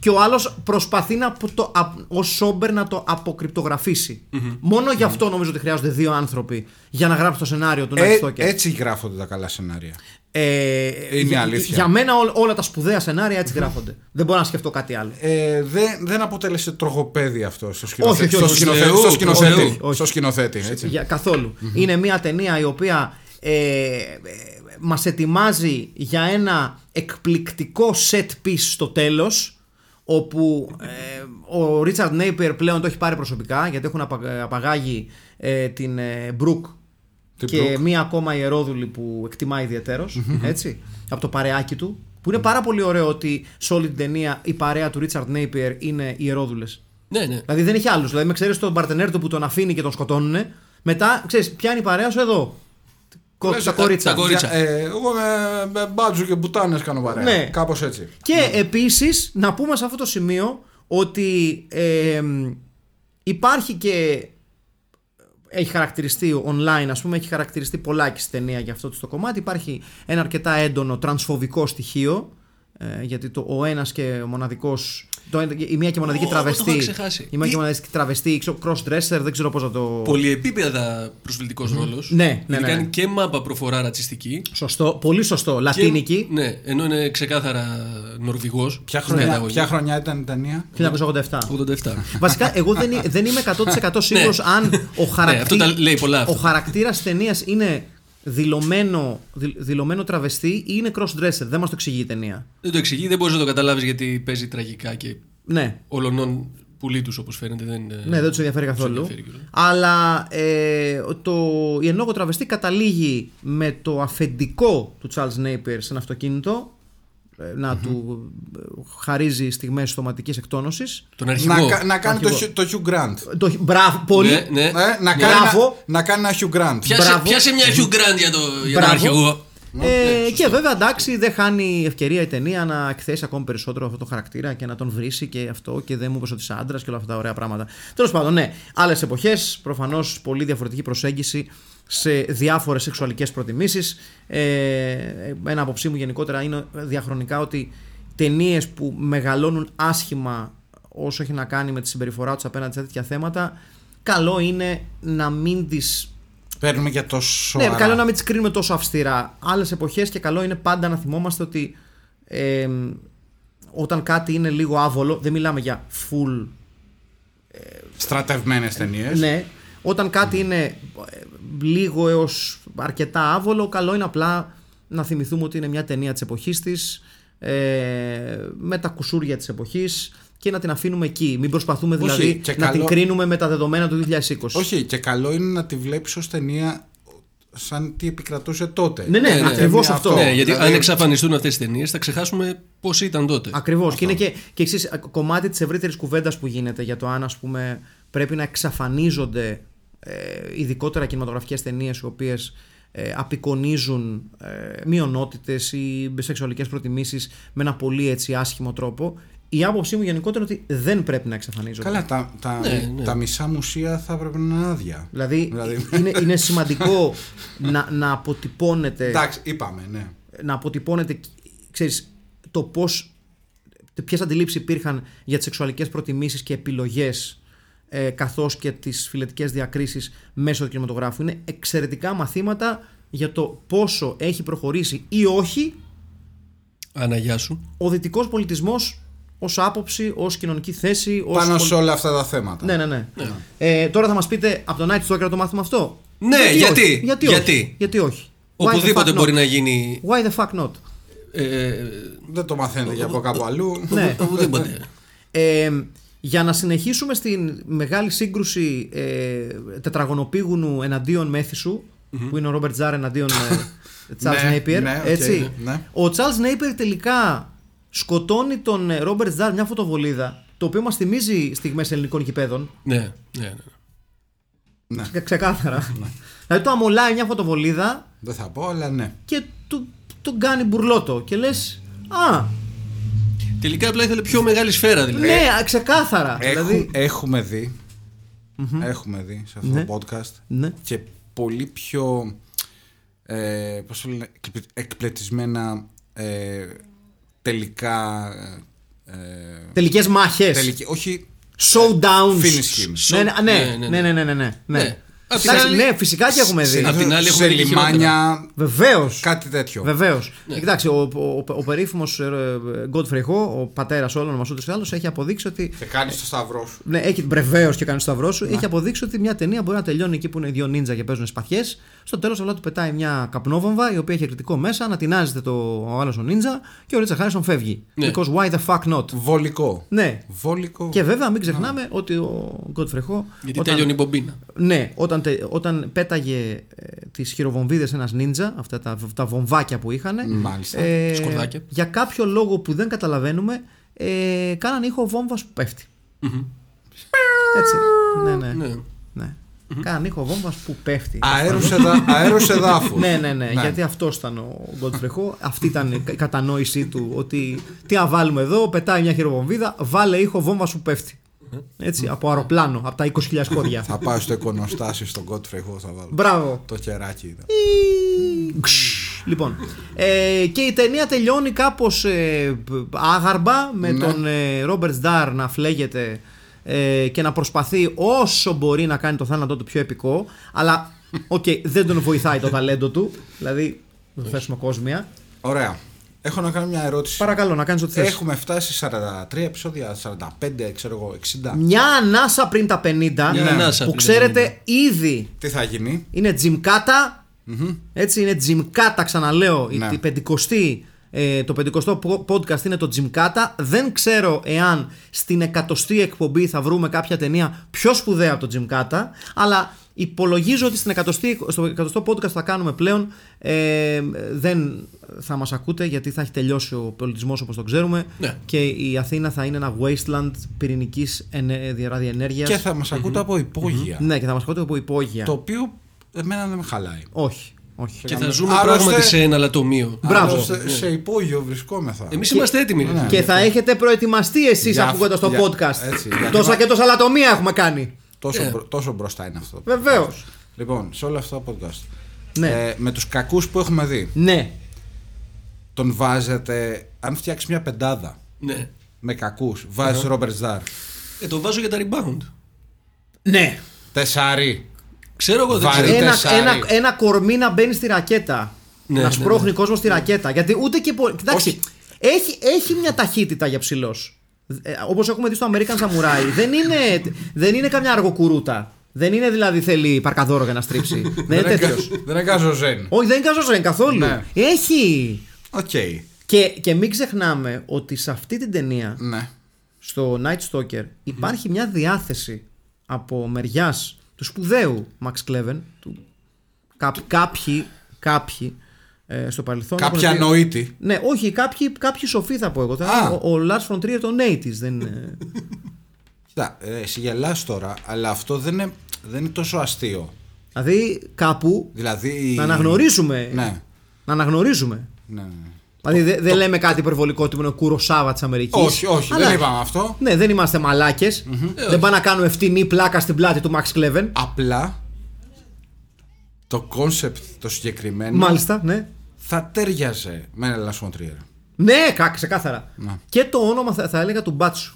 και ο άλλος προσπαθεί να απο- το, ω Σόμπερ να το αποκρυπτογραφήσει. Μόνο γι' αυτό νομίζω ότι χρειάζονται δύο άνθρωποι για να γράψει το σενάριο του Night Ε, Stalker. έτσι γράφονται τα καλά σενάρια. Ε, Είναι για, αλήθεια. για μένα ό- όλα τα σπουδαία σενάρια έτσι γράφονται. Δεν μπορώ να σκεφτώ κάτι άλλο. Ε, δεν, δεν αποτέλεσε τρογοπέδι αυτό στο Όχι, σκηνοθέτη. όχι, όχι, στο σκηνοθέτη, Θεού, στο προς σκηνοθέτη, Θεού. Όχι. στο σκηνοθέτη, έτσι. Για, καθολου Είναι μια ταινία η οποία ε, ε, μας ετοιμάζει για ένα εκπληκτικό set piece στο τέλος όπου ε, ο Ρίτσαρντ Νέιπερ πλέον το έχει πάρει προσωπικά γιατί έχουν απα- απαγάγει ε, την ε, Μπρουκ Την και Brooke. μία ακόμα ιερόδουλη που εκτιμά ιδιαίτερος, έτσι, από το παρεάκι του που είναι πάρα πολύ ωραίο ότι σε όλη την ταινία η παρέα του Ρίτσαρντ Νέιπερ είναι ιερόδουλες Ναι, ναι. Δηλαδή δεν έχει άλλους. Δηλαδή, με ξέρεις τον παρτενέρ του που τον αφήνει και τον σκοτώνουν. Μετά, ξέρεις, πιάνει η παρέα σου εδώ. Κο- Λες, τα τα- κορίτσα. τα κορίτσα. Ε, εγώ με, με μπάτζου και μπουτάνες κάνω παρέα. Ναι. Κάπως έτσι. Και επίσης να πούμε σε αυτό το σημείο ότι ε, υπάρχει και έχει χαρακτηριστεί online, ας πούμε, έχει χαρακτηριστεί πολλάκι στη ταινία για αυτό το κομμάτι. Υπάρχει ένα αρκετά έντονο τρανσφοβικό στοιχείο. Ε, γιατί το, ο ένας και ο μοναδικός το, ένα- η μία και μοναδική Ω, το είχα τραβεστή ξεχάσει. η μία και Τι- μοναδική τραβεστή ξέρω, cross-dresser δεν ξέρω πώς να το Πολυεπίπεδα προσβλητικός ρόλος. Ναι, ναι, Γιατί ναι. κάνει και μάπα προφορά ρατσιστική. Σωστό, πολύ σωστό. και- Λατίνικη. Ναι, ενώ είναι ξεκάθαρα Νορβηγός. Ποια χρονιά, ποια χρονιά ήταν η ταινία. 1987. 87. Βασικά, εγώ δεν, δεν είμαι 100% σίγουρο Ναι. αν ο Ναι, χαρακτήρα. αυτό τα λέει πολλά. ο αυτό. χαρακτήρας τη ταινίας είναι δηλωμένο, δη- δηλωμένο τραβεστή ή είναι cross-dresser. Δεν μας το εξηγεί η ταινία. Δεν το εξηγεί, δεν μπορείς να το καταλάβεις γιατί παίζει τραγικά και Ναι, ολονών πουλί τους όπως φαίνεται. Δεν, ναι, δεν τους ενδιαφέρει καθόλου. ενδιαφέρει κιόλας. Αλλά ε, το, η εν λόγω τραβεστή καταλήγει με το αφεντικό του Charles Napier σε ένα αυτοκίνητο ε, να του ε, χαρίζει στιγμές σωματικής εκτόνωσης. Τον αρχηγό. Να, κα- να κάνει το, Αρχηγό. Hugh- το Hugh Grant. Το, μπράβο, πολύ. Ναι, ναι. Ε, να, κάνει Μπράβο. ένα, να κάνει ένα Hugh Grant. Πιάσε, Μπράβο. πιάσε μια Hugh Grant για, το, για τον Μπράβο. αρχηγό. Ε, και βέβαια εντάξει δεν χάνει ευκαιρία η ταινία να εκθέσει ακόμη περισσότερο αυτό το χαρακτήρα και να τον βρήσει και αυτό και δεν μου είπες ότι είσαι άντρας και όλα αυτά τα ωραία πράγματα. Τέλος πάντων, ναι, άλλες εποχές, προφανώς πολύ διαφορετική προσέγγιση σε διάφορες σεξουαλικές προτιμήσεις. Ε, ένα άποψή μου γενικότερα είναι διαχρονικά ότι ταινίες που μεγαλώνουν άσχημα όσο έχει να κάνει με τη συμπεριφορά τους απέναντι σε τέτοια θέματα, καλό είναι να μην τις Παίρνουμε για τόσο. ναι, καλό να μην τις κρίνουμε τόσο αυστηρά. Άλλες εποχές και καλό είναι πάντα να θυμόμαστε ότι ε, όταν κάτι είναι λίγο άβολο, δεν μιλάμε για full Στρατευμένες ταινίες. Ναι, όταν κάτι είναι ε, λίγο έως αρκετά άβολο, καλό είναι απλά να θυμηθούμε ότι είναι μια ταινία της εποχής της, ε, με τα κουσούρια της εποχής και να την αφήνουμε εκεί. Μην προσπαθούμε Όχι, δηλαδή και να καλό- την κρίνουμε με τα δεδομένα του 2020. Όχι, και καλό είναι να τη βλέπεις ως ταινία σαν τι επικρατούσε τότε. Ναι, ναι, Ναι, ναι. ακριβώς Ναι, αυτό. αυτό. Ναι, γιατί δηλαδή- αν εξαφανιστούν αυτές τις ταινίες, θα ξεχάσουμε πώς ήταν τότε. Ακριβώς. Και είναι και, και εξής, κομμάτι της ευρύτερης κουβέντας που γίνεται για το αν ας πούμε, πρέπει να εξαφανίζονται ε, ειδικότερα κινηματογραφικές ταινίες οι οποίες ε, απεικονίζουν ε, μειονότητες ή σεξουαλικές προτιμήσεις με ένα πολύ έτσι άσχημο τρόπο. Η άποψή μου γενικότερα είναι ότι δεν πρέπει να εξαφανίζονται. Καλά, τα, τα, Ναι, ναι. τα μισά μουσεία θα έπρεπε να είναι άδεια. Δηλαδή, Δηλαδή- είναι, είναι σημαντικό να, να αποτυπώνεται Εντάξει, είπαμε, ναι. να αποτυπώνεται ξέρεις, το πώς ποιες αντιλήψεις υπήρχαν για τις σεξουαλικές προτιμήσεις και επιλογές ε, καθώς και τις φιλετικές διακρίσεις μέσω του κινηματογράφου. Είναι εξαιρετικά μαθήματα για το πόσο έχει προχωρήσει ή όχι Αναγιά σου. ο δυτικός πολιτισμός ως άποψη, ως κοινωνική θέση, ως Πάνω πολ- σε όλα αυτά τα θέματα. Ναι, ναι, ναι. Ε, τώρα θα μας πείτε από τον Night Stalker να το μάθουμε αυτό. Ναι, όχι; γιατί; Γιατί, Γιατί; όχι; Γιατί όχι; Why the Οπουδήποτε fuck μπορεί not? να γίνει. Why the fuck not; Ε, Δεν το μαθαίνετε για από κάπου αλλού. Ναι. οπουδήποτε. Ε, για να συνεχίσουμε στην μεγάλη σύγκρουση ε, τετραγωνοπήγουνου εναντίον Μέθυσου, που είναι ο Ρόμπερτ Ζντάρ εναντίον Τσάρλ Ναι, Νέιπιερ. ναι, οκ, έτσι. ναι. Ο Τσάρλ Νέιπιερ τελικά σκοτώνει τον Ρόμπερτ Ζντάρ μια φωτοβολίδα, το οποίο μας θυμίζει στιγμές ελληνικών γηπέδων. ναι, ναι, ναι. Ναι. Ξε- Ξεκάθαρα. δηλαδή το αμολάει μια φωτοβολίδα Δεν θα πω, αλλά ναι. και του, του κάνει μπουρλότο. Και λες, Α, Τελικά απλά ήθελε πιο μεγάλη σφαίρα δηλαδή. ναι, α, ξεκάθαρα. Έχου- δηλαδή, Έχουμε δει. Έχουμε δει σε αυτό Ναι. το podcast. Ναι. Και πολύ πιο. Ε, πώς το λένε, εκπλη- εκπλετισμένα ε, τελικά. Ε, τελικές μάχες. τελική, όχι. Showdowns. Finish him. Ναι, ναι, Ναι, ναι, ναι, ναι, ναι, ναι, ναι, ναι. Ναι. Απ' την Εντάξει, άλλη- ναι, φυσικά και έχουμε δει. Απ' την άλλη σε έχουμε δει και λιμάνια. Βεβαίως. Κάτι τέτοιο. Βεβαίως. Ναι. Κοιτάξτε, ο, ο, ο, ο περίφημος Godfrey Ho, ο πατέρας όλων μας ούτως ή άλλως, έχει αποδείξει ότι. Και κάνει το σταυρό σου. Ναι, έχει βεβαίως και κάνει το σταυρό σου. Έχει αποδείξει ότι μια ταινία μπορεί να τελειώνει εκεί που είναι δύο νίντζα και παίζουν σπαθιές. Στο τέλος απλά του πετάει μια καπνόβομβα η οποία έχει κριτικό μέσα, ανατινάζεται το, ο άλλος ο νίντζα και ο Ρίτσα Χάρισον φεύγει. Ναι. Because why the fuck not; Βολικό. Ναι. Βολικό. Και βέβαια μην ξεχνάμε ότι ο Godfrey Ho. Γιατί όταν- τέλειωνε η μπομπίνα. Ναι, όταν, τε- όταν πέταγε ε, τις χειροβομβίδες ένας νίντζα, αυτά τα, τα βομβάκια που είχαν, Μάλιστα. Σκορδάκια. για κάποιο λόγο που δεν καταλαβαίνουμε, ε, κάναν ήχο βόμβας που πέφτει. Έτσι. Ναι, ναι. Ναι. ναι. Κάναν ήχο βόμβας που πέφτει. Αέρος, εδα... αέρος εδάφους. Ναι, ναι, ναι, γιατί αυτό ήταν ο Godfrey Ho. Αυτή ήταν η κατανόησή του. Ότι τι να βάλουμε εδώ, πετάει μια χειροβομβίδα, βάλε ήχο βόμβας που πέφτει. Έτσι, από αεροπλάνο, από τα 20.000 πόδια. Θα πάω στο εικονοστάσιο στον Godfrey εγώ θα βάλω. Μπράβο. Το κεράκι ήταν. Λοιπόν, ε, και η ταινία τελειώνει κάπως ε, άγαρμπα με Ναι. τον ε, Ρόμπερτ Ζντάρ να φλέγεται ε, και να προσπαθεί όσο μπορεί να κάνει το θάνατό του πιο επικό αλλά οκ, δεν τον βοηθάει το ταλέντο του δηλαδή θα το θέσουμε κόσμια Ωραία. Έχω να κάνω μια ερώτηση. παρακαλώ να κάνεις ό,τι θες Έχουμε φτάσει σε 43 επεισόδια, 45, ξέρω εγώ, 60. μια ανάσα πριν τα 50 Μια ανάσα που πριν τα ξέρετε ήδη Τι θα γίνει; είναι τζιμκάτα. Έτσι είναι τζιμκάτα, ξαναλέω. Ναι. Η πεντηκοστή, ε, το πεντηκοστό πο- podcast είναι το τζιμκάτα. Δεν ξέρω εάν στην εκατοστή εκπομπή θα βρούμε κάποια ταινία πιο σπουδαία από το τζιμκάτα. Αλλά υπολογίζω ότι στην εκατοστή, στο εκατοστό podcast που θα κάνουμε πλέον ε, δεν θα μας ακούτε γιατί θα έχει τελειώσει ο πολιτισμός όπως τον ξέρουμε Ναι. και η Αθήνα θα είναι ένα wasteland πυρηνικής ενε- ραδιενέργειας Και θα μας ακούτε από υπόγεια. ναι, και θα μας ακούτε από υπόγεια Το οποίο εμένα δεν με χαλάει. όχι, όχι Και θα ζούμε Άλλωστε- πράγματι σε ένα λατομείο. Μπράβο. Άλλωστε, σε υπόγειο βρισκόμεθα. Εμείς είμαστε έτοιμοι. ρε. Και θα έχετε προετοιμαστεί εσείς Για- ακούγοντας το για- podcast. έτσι, γιατί Τόσα μα- και τόσα λατομεία έχουμε κάνει. Τόσο, Ε. μπρο- τόσο μπροστά είναι αυτό. Βεβαίως. Λοιπόν, σε όλα αυτά τα podcast. Ναι. Ε, με τους κακούς που έχουμε δει, Ναι. τον βάζετε, αν φτιάξεις μια πεντάδα Ναι. με κακούς, βάζεις Ρόμπερτ Ζάρ. Ε, το βάζω για τα rebound. Ναι. Τεσσάρι. Ξέρω εγώ δεν Βαρύ. ξέρω. Ένα, τεσσάρι. ένα, ένα κορμί να μπαίνει στη ρακέτα. Ναι, να ναι, σπρώχνει ναι. κόσμο στη ρακέτα. Γιατί ούτε και. πο- Κοιτάξτε. Όχι. Έχει, έχει μια ταχύτητα για ψηλός. Ε, Όπως έχουμε δει στο American Samurai, δεν είναι, δεν είναι καμιά αργοκουρούτα. Δεν είναι δηλαδή θέλει παρκαδόρο για να στρίψει. δεν είναι τέτοιος. Δεν είναι κάζο ζεν. Όχι, δεν είναι καζόζεν καθόλου. Ναι. Έχει. Οκ. Και, και μην ξεχνάμε ότι σε αυτή την ταινία, Ναι. στο Night Stalker, υπάρχει μια διάθεση από μεριάς του σπουδαίου Max Kleven, του, κά- κάποιοι, κάποιοι ε, στο παρελθόν. Κάποια έχουν δει- ανόητοι. Ναι, όχι, κάποιοι, κάποιοι σοφοί θα πω εγώ. Θα- Α. ο, ο Lars von Trier των 80s δεν είναι. Κοίτα, ε, εσύ γελάς τώρα, αλλά αυτό δεν είναι, δεν είναι τόσο αστείο. δηλαδή κάπου Δηλαδή. να αναγνωρίσουμε. Ναι. Να αναγνωρίζουμε. ναι. ναι. Δηλαδή δεν δεν λέμε κάτι υπερβολικό τύπου είναι ο Κουροσάουα της Αμερικής. Όχι, όχι, δεν είπαμε αυτό. Ναι, δεν είμαστε μαλάκες. Δεν πάμε να κάνουμε φτηνή πλάκα στην πλάτη του Max Kleven. Απλά το concept το συγκεκριμένο Μάλιστα, ναι. Θα ταίριαζε με ένα Lars von Trier. Ναι, κα- ξεκάθαρα. Να. Και το όνομα θα, θα έλεγα του Μπάτσου.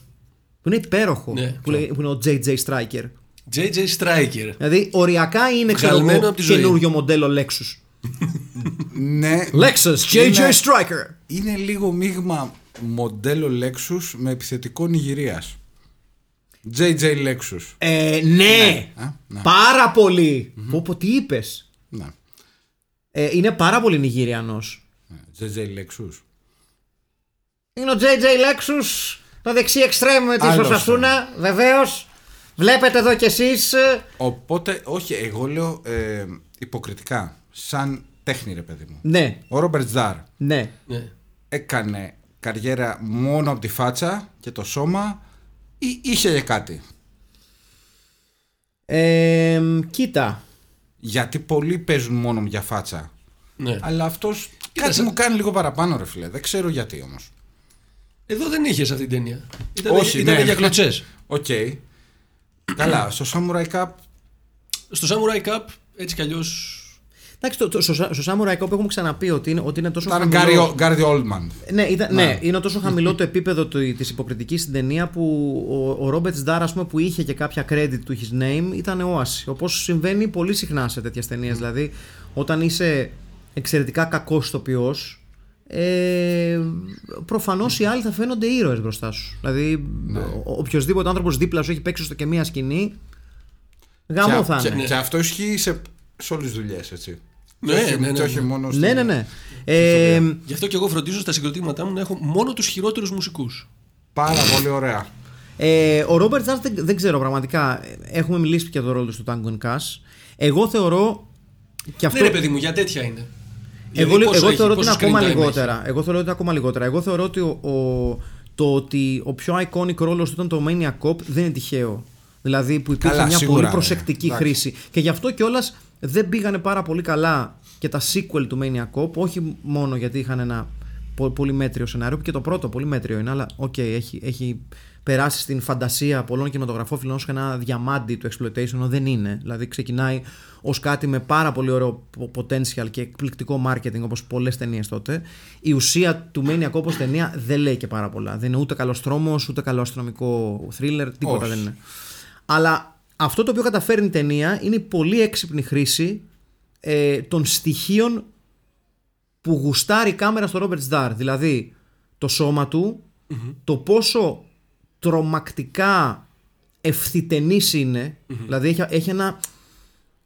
Που είναι υπέροχο. Ναι. που, λέει- που είναι ο JJ Striker. JJ Striker. Δηλαδή, οριακά είναι ξέρω Βγαλμένο εγώ, από τη ζωή. καινούριο μοντέλο Lexus. Ναι. Lexus, JJ Είναι- Striker. Είναι λίγο μείγμα μοντέλο Lexus με επιθετικό Νιγηρίας. JJ Lexus. Ε, ναι, α, ναι. πάρα πολύ. Πω, πω, τι είπες. Ναι. Ε, είναι πάρα πολύ Νιγηριανός. JJ Lexus. Είναι ο JJ Lexus, το δεξί εξτρέμ τη Άλλος. Οσασούνα, βεβαίως. Βλέπετε εδώ κι εσείς. Οπότε, όχι, εγώ λέω ε, υποκριτικά. Σαν τέχνη, ρε παιδί μου. Ναι, Ο Ρόμπερτ Ζάρ ναι. Ναι. έκανε καριέρα μόνο από τη φάτσα και το σώμα ή είχε και κάτι; Ε, κοίτα. Γιατί πολλοί παίζουν μόνο για φάτσα. ναι. Αλλά αυτός κάτι σαν- μου κάνει λίγο παραπάνω, ρε φίλε. Δεν ξέρω γιατί όμως. Εδώ δεν είχες αυτή την ταινία. Ήταν, Όχι, ήταν ναι. για κλωτσές. Οκ. Καλά, στο Samurai Cop Στο Samurai Cop έτσι κι αλλιώς. Εντάξει, το, το, στο, στο Samurai Cop έχουμε ξαναπεί ότι είναι, ότι είναι τόσο ήταν χαμηλό. Gary, Gary Oldman. Ναι, ήταν, ναι. είναι τόσο χαμηλό το επίπεδο της υποκριτικής στην ταινία που ο, ο Robert Z'Dar, ας πούμε, που είχε και κάποια credit to his name, ήταν όαση. Όπως συμβαίνει πολύ συχνά σε τέτοιες ταινίες. Δηλαδή, όταν είσαι εξαιρετικά κακός ηθοποιός, ε, προφανώς οι άλλοι θα φαίνονται ήρωες μπροστά σου. Δηλαδή, ο, οποιοδήποτε άνθρωπος δίπλα σου έχει παίξει στο και μία σκηνή, γαμό και, θα και, είναι. και αυτό ισχύει σε, σε όλες τις δουλειές, έτσι. Ναι, και όχι, ναι, ναι, και όχι ναι. μόνο Ναι, ναι, ναι. Ε, Γι' αυτό και εγώ φροντίζω στα συγκροτήματά μου να έχω μόνο τους χειρότερους μουσικούς. Πάρα πολύ ωραία. Ε, ο Ρόμπερτ Ζάρ δεν, δεν ξέρω πραγματικά. Έχουμε μιλήσει και για το ρόλο του στο Tango Cash. Εγώ θεωρώ. Και αυτό, Ναι, ρε παιδί μου, για τέτοια είναι. εγώ, Δηλαδή, πόσο εγώ έχει, θεωρώ ότι πόσο είναι ακόμα screen time έχει. λιγότερα. Εγώ θεωρώ ότι είναι ακόμα λιγότερα. Εγώ θεωρώ ότι ο, ο- το ότι ο πιο iconic ρόλος του ήταν το Maniac Cop δεν είναι τυχαίο. Δηλαδή που υπήρχε Καλά, μια σίγουρα, πολύ ναι. προσεκτική Εντάξει. χρήση. Και γι' αυτό κιόλας δεν πήγανε πάρα πολύ καλά και τα sequel του Maniac Cop. Όχι μόνο γιατί είχαν ένα πο- πολύ μέτριο σενάριο, που και το πρώτο πολύ μέτριο είναι, αλλά οκ, έχει, έχει περάσει στην φαντασία πολλών κινηματογραφόφιλων ως και ένα διαμάντι του exploitation, ενώ δεν είναι. Δηλαδή ξεκινάει ως κάτι με πάρα πολύ ωραίο potential και εκπληκτικό marketing όπως πολλές ταινίες τότε. Η ουσία του Maniac όπως ταινία δεν λέει και πάρα πολλά. Δεν είναι ούτε καλός τρόμος, ούτε καλό αστυνομικό thriller, τίποτα Όχι. δεν είναι. Αλλά αυτό το οποίο καταφέρνει η ταινία είναι η πολύ έξυπνη χρήση ε, των στοιχείων που γουστάρει η κάμερα στο Robert Star. Δηλαδή το σώμα του, το πόσο τρομακτικά ευθυτενής είναι. Δηλαδή έχει, έχει, ένα,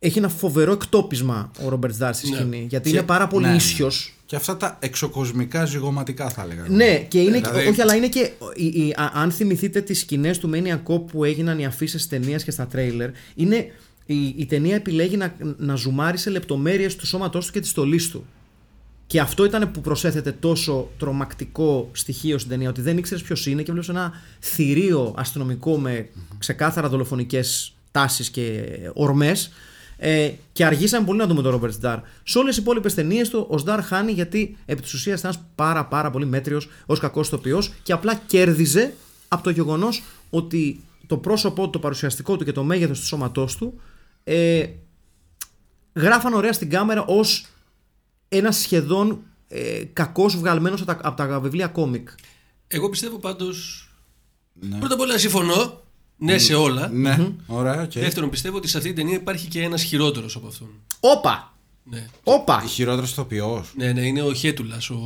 έχει ένα φοβερό εκτόπισμα ο Robert Star στη Ναι. σκηνή. Γιατί Και- είναι πάρα πολύ ναι, ναι. ίσιος. Και αυτά τα εξοκοσμικά ζυγωματικά θα έλεγα. Ναι, και είναι. Δηλαδή- Όχι, αλλά είναι και. η- η- α- αν θυμηθείτε τις σκηνές του Maniac Cop που έγιναν οι αφήσει ταινία και στα τρέιλερ, είναι. Η, η ταινία επιλέγει να, να ζουμάρει σε λεπτομέρειες του σώματός του και της στολής του. Και αυτό ήταν που προσέθεται τόσο τρομακτικό στοιχείο στην ταινία, ότι δεν ήξερες ποιος είναι και βλέπεις ένα θηρίο αστυνομικό με ξεκάθαρα δολοφονικές τάσεις και ορμές. Ε, και αργήσαμε πολύ να δούμε τον Ρόμπερτ Σταρ. Σε όλες τι υπόλοιπες ταινίες του, ο Σταρ χάνει γιατί επί της ουσίας ήταν ένας πάρα, πάρα πολύ μέτριος ως κακός ηθοποιός και απλά κέρδιζε από το γεγονός ότι το πρόσωπό του, το παρουσιαστικό του και το μέγεθος του σώματός του ε, γράφαν ωραία στην κάμερα ως ένας σχεδόν ε, κακός βγαλμένος από τα, από τα βιβλία κόμικ. Εγώ πιστεύω πάντως. Πρώτα απ' όλα συμφωνώ. Ναι, σε όλα. Ναι, ωραία, οκ. Δεύτερον, πιστεύω ότι σε αυτή την ταινία υπάρχει και ένας χειρότερος από αυτόν. Όπα! Ναι. Όπα! Χειρότερος ηθοποιός. Ναι, ναι, είναι ο Χέτουλας. Ο,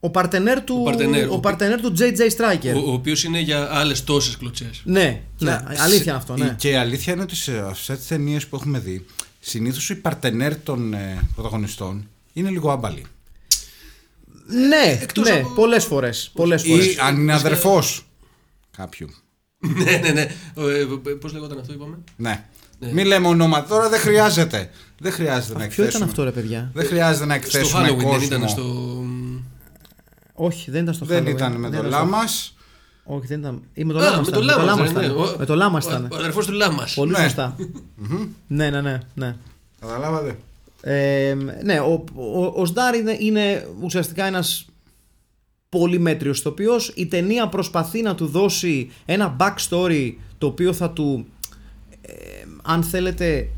Ο παρτενέρ του, Ο παρτενέρ, ο ο- παρτενέρ του JJ Striker. ο, ο οποίος είναι για άλλες τόσες κλωτσές. Ναι, ναι, αλήθεια είναι αυτό, ναι. Και η αλήθεια είναι ότι σε αυτές τις ταινίες που έχουμε δει, συνήθως οι παρτενέρ των ε, πρωταγωνιστών είναι λίγο άμπαλοι. Ναι, Εκτός ναι, από- πολλές φορές. Πολλές φορές. Ή αν είναι αδερφός κάποιου. ναι, ναι, ναι. Πώς λεγόταν αυτό, είπαμε; Ναι. Μην λέμε ονόματα τώρα, δεν χρειάζεται. Δεν χρειάζεται να Ποιο εκθέσουμε. ήταν αυτό ρε παιδιά; Δεν χρειάζεται να Στο εκθέσουμε Halloween κόσμο. δεν ήταν στο. Όχι, δεν ήταν στο Δεν Halloween. ήταν με Δεν το ήταν στο- Λάμας. Όχι, δεν ήταν. Ή με το Α, Λάμας με ήταν. το Λάμας. ήταν. ναι. Με το Λάμας Ο- ήταν. Ο αδερφός του Λάμας. Πολύ Ναι. σωστά. Ναι, ναι, ναι. ναι. Καταλάβατε. Ε, ναι, ο, ο, ο Σντάρ είναι, είναι ουσιαστικά ένας πολύ μέτριος ηθοποιός. Η ταινία προσπαθεί να του δώσει ένα backstory το οποίο θα του, ε, αν θέλετε,